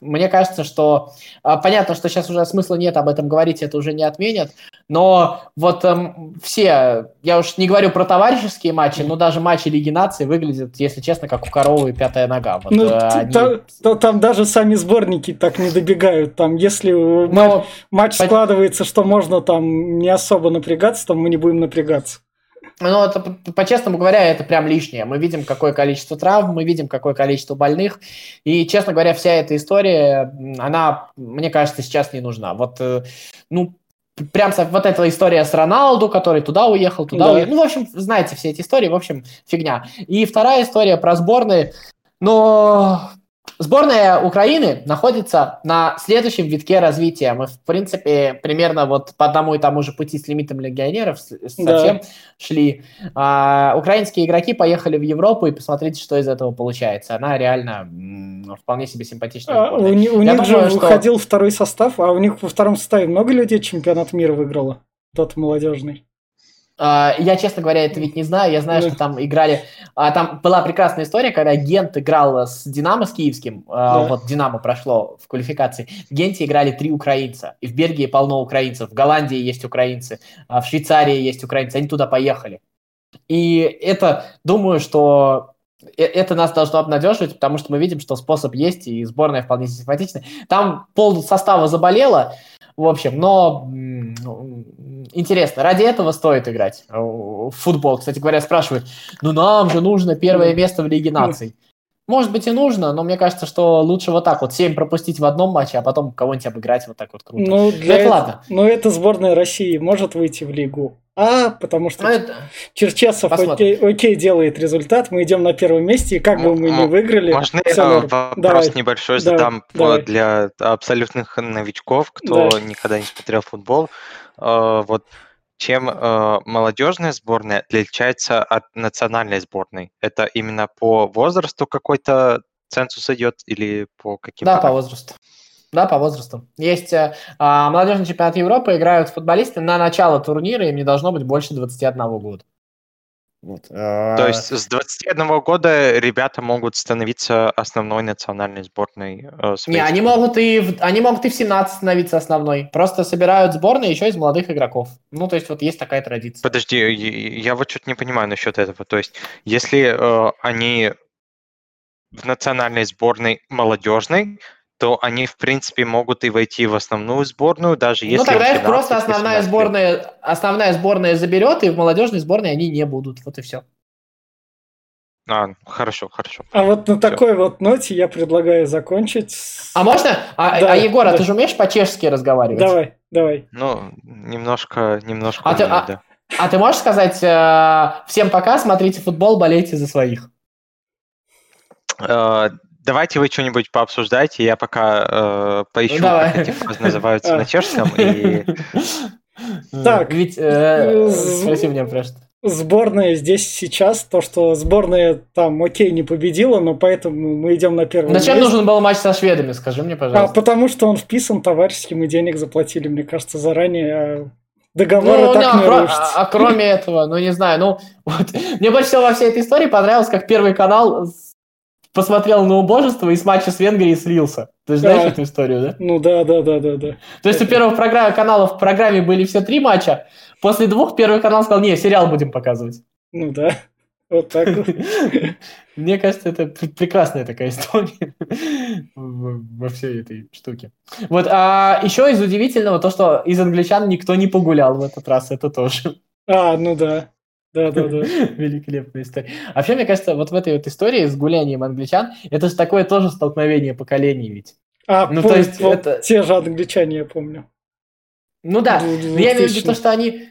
мне кажется, что а, понятно, что сейчас уже смысла нет об этом говорить, это уже не отменят, но вот эм, все, я уж не говорю про товарищеские матчи, но даже матчи Лиги Наций выглядят, если честно, как у коровы пятая нога. Вот, ну, э, они... то, там даже сами сборники так не добегают. Там, если но... матч, матч по... складывается, что можно там не особо напрягаться, то мы не будем напрягаться. Ну, это, по-честному говоря, это прям лишнее. Мы видим, какое количество травм, мы видим, какое количество больных. И, честно говоря, вся эта история, она, мне кажется, сейчас не нужна. Вот, э, ну, прям вот эта история с Роналду, который туда уехал, туда да. уехал. Ну, в общем, знаете все эти истории, в общем, фигня. И вторая история про сборные. Но Сборная Украины находится на следующем витке развития. Мы, в принципе, примерно вот по одному и тому же пути с лимитом легионеров совсем да. шли. А, украинские игроки поехали в Европу, и посмотрите, что из этого получается. Она реально вполне себе симпатичная. А, у, у них думаю, же что... выходил второй состав, а у них во втором составе много людей чемпионат мира выиграло? Тот молодежный. А, я, честно говоря, это ведь не знаю. Я знаю, что там играли... А, там была прекрасная история, когда Гент играл с Динамо, с Киевским. А, да. Вот Динамо прошло в квалификации. В Генте играли три украинца. И в Бельгии полно украинцев. В Голландии есть украинцы. В Швейцарии есть украинцы. Они туда поехали. И это, думаю, что э, это нас должно обнадеживать, потому что мы видим, что способ есть, и сборная вполне симпатичная. Там пол состава заболело, в общем, но интересно, ради этого стоит играть в футбол. Кстати говоря, спрашивают, ну нам же нужно первое место в Лиге наций. Может быть и нужно, но мне кажется, что лучше вот так вот 7 пропустить в одном матче, а потом кого-нибудь обыграть вот так вот круто. Ну, для это, ладно. Но это сборная России может выйти в Лигу А, потому что ну, это... Черчесов окей, окей делает результат, мы идем на первом месте, и как бы мы не выиграли... Можно я вопрос давай, небольшой задам давай. для абсолютных новичков, кто да. никогда не смотрел футбол? А, вот чем э, молодежная сборная отличается от национальной сборной? Это именно по возрасту какой-то цензус идет или по каким? Да, по возрасту. Да, по возрасту. Есть э, а, молодежный чемпионат Европы, играют футболисты на начало турнира, им не должно быть больше 21 года. Вот. То а, есть с 21 года ребята могут становиться основной национальной сборной э, Не, они могут, и в, они могут и в 17 становиться основной. Просто собирают сборные еще из молодых игроков. Ну, то есть вот есть такая традиция. Подожди, я вот что-то не понимаю насчет этого. То есть если э, они в национальной сборной молодежной, то они, в принципе, могут и войти в основную сборную, даже ну, если... Ну, тогда их просто основная сборная, основная сборная заберет, и в молодежной сборной они не будут. Вот и все. А, хорошо, хорошо. А вот на Все. такой вот ноте я предлагаю закончить. А можно? А, да, а Егор, да. а ты же умеешь по-чешски разговаривать? Давай, давай. Ну, немножко, немножко. А, умею, ты, а, да. а ты можешь сказать э, всем пока, смотрите футбол, болейте за своих? Давайте вы что-нибудь пообсуждайте, я пока э, поищу, ну, как эти фразы называются на чешском. И... Так, ведь э, спроси меня просто. Сборная здесь сейчас, то, что сборная там, окей, не победила, но поэтому мы идем на первый Зачем нужен был матч со шведами, скажи мне, пожалуйста. А, потому что он вписан товарищеским, и денег заплатили, мне кажется, заранее. А договоры ну, так не а, а, а кроме этого, ну не знаю, ну вот, мне больше всего во всей этой истории понравилось, как Первый канал посмотрел на убожество и с матча с Венгрией слился. Ты же знаешь эту историю, да? Ну да, да, да, да, да. То есть у первого программа, канала в программе были все три матча, после двух первый канал сказал, не, сериал будем показывать. Ну да, вот так вот. Мне кажется, это прекрасная такая история во всей этой штуке. Вот, а еще из удивительного то, что из англичан никто не погулял в этот раз, это тоже. А, ну да. Да, да, да. Великолепная история. А вообще, мне кажется, вот в этой вот истории с гулянием англичан, это же такое тоже столкновение поколений ведь. А, ну, то есть это... те же англичане, я помню. Ну да, но я имею в виду то, что они...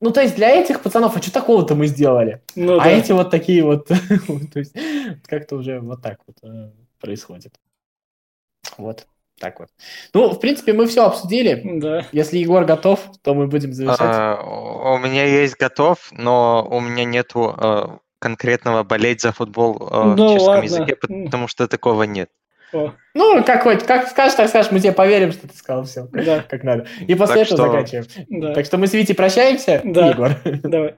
ну, то есть для этих пацанов, а что такого-то мы сделали? Ну, а да. эти вот такие вот, то есть как-то уже вот так вот э, происходит. Вот, так вот. Ну, в принципе, мы все обсудили. Да. Если Егор готов, то мы будем завершать. А, У меня есть готов, но у меня нету э, конкретного болеть за футбол э, в Ну, чешском ладно. языке, потому что такого нет. О, Ну, как хоть, как скажешь, так скажешь, мы тебе поверим, что ты сказал все, да, как надо. И после Так этого что- заканчиваем. да. Так что мы с Витей прощаемся, Да. Егор. Давай.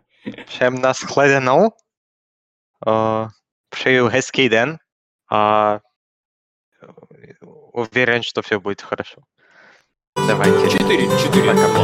Всем наскладено. Э, Пřeju hezký den. А, Уверен, что все будет хорошо. Давайте. 4, 4, Пока-пока.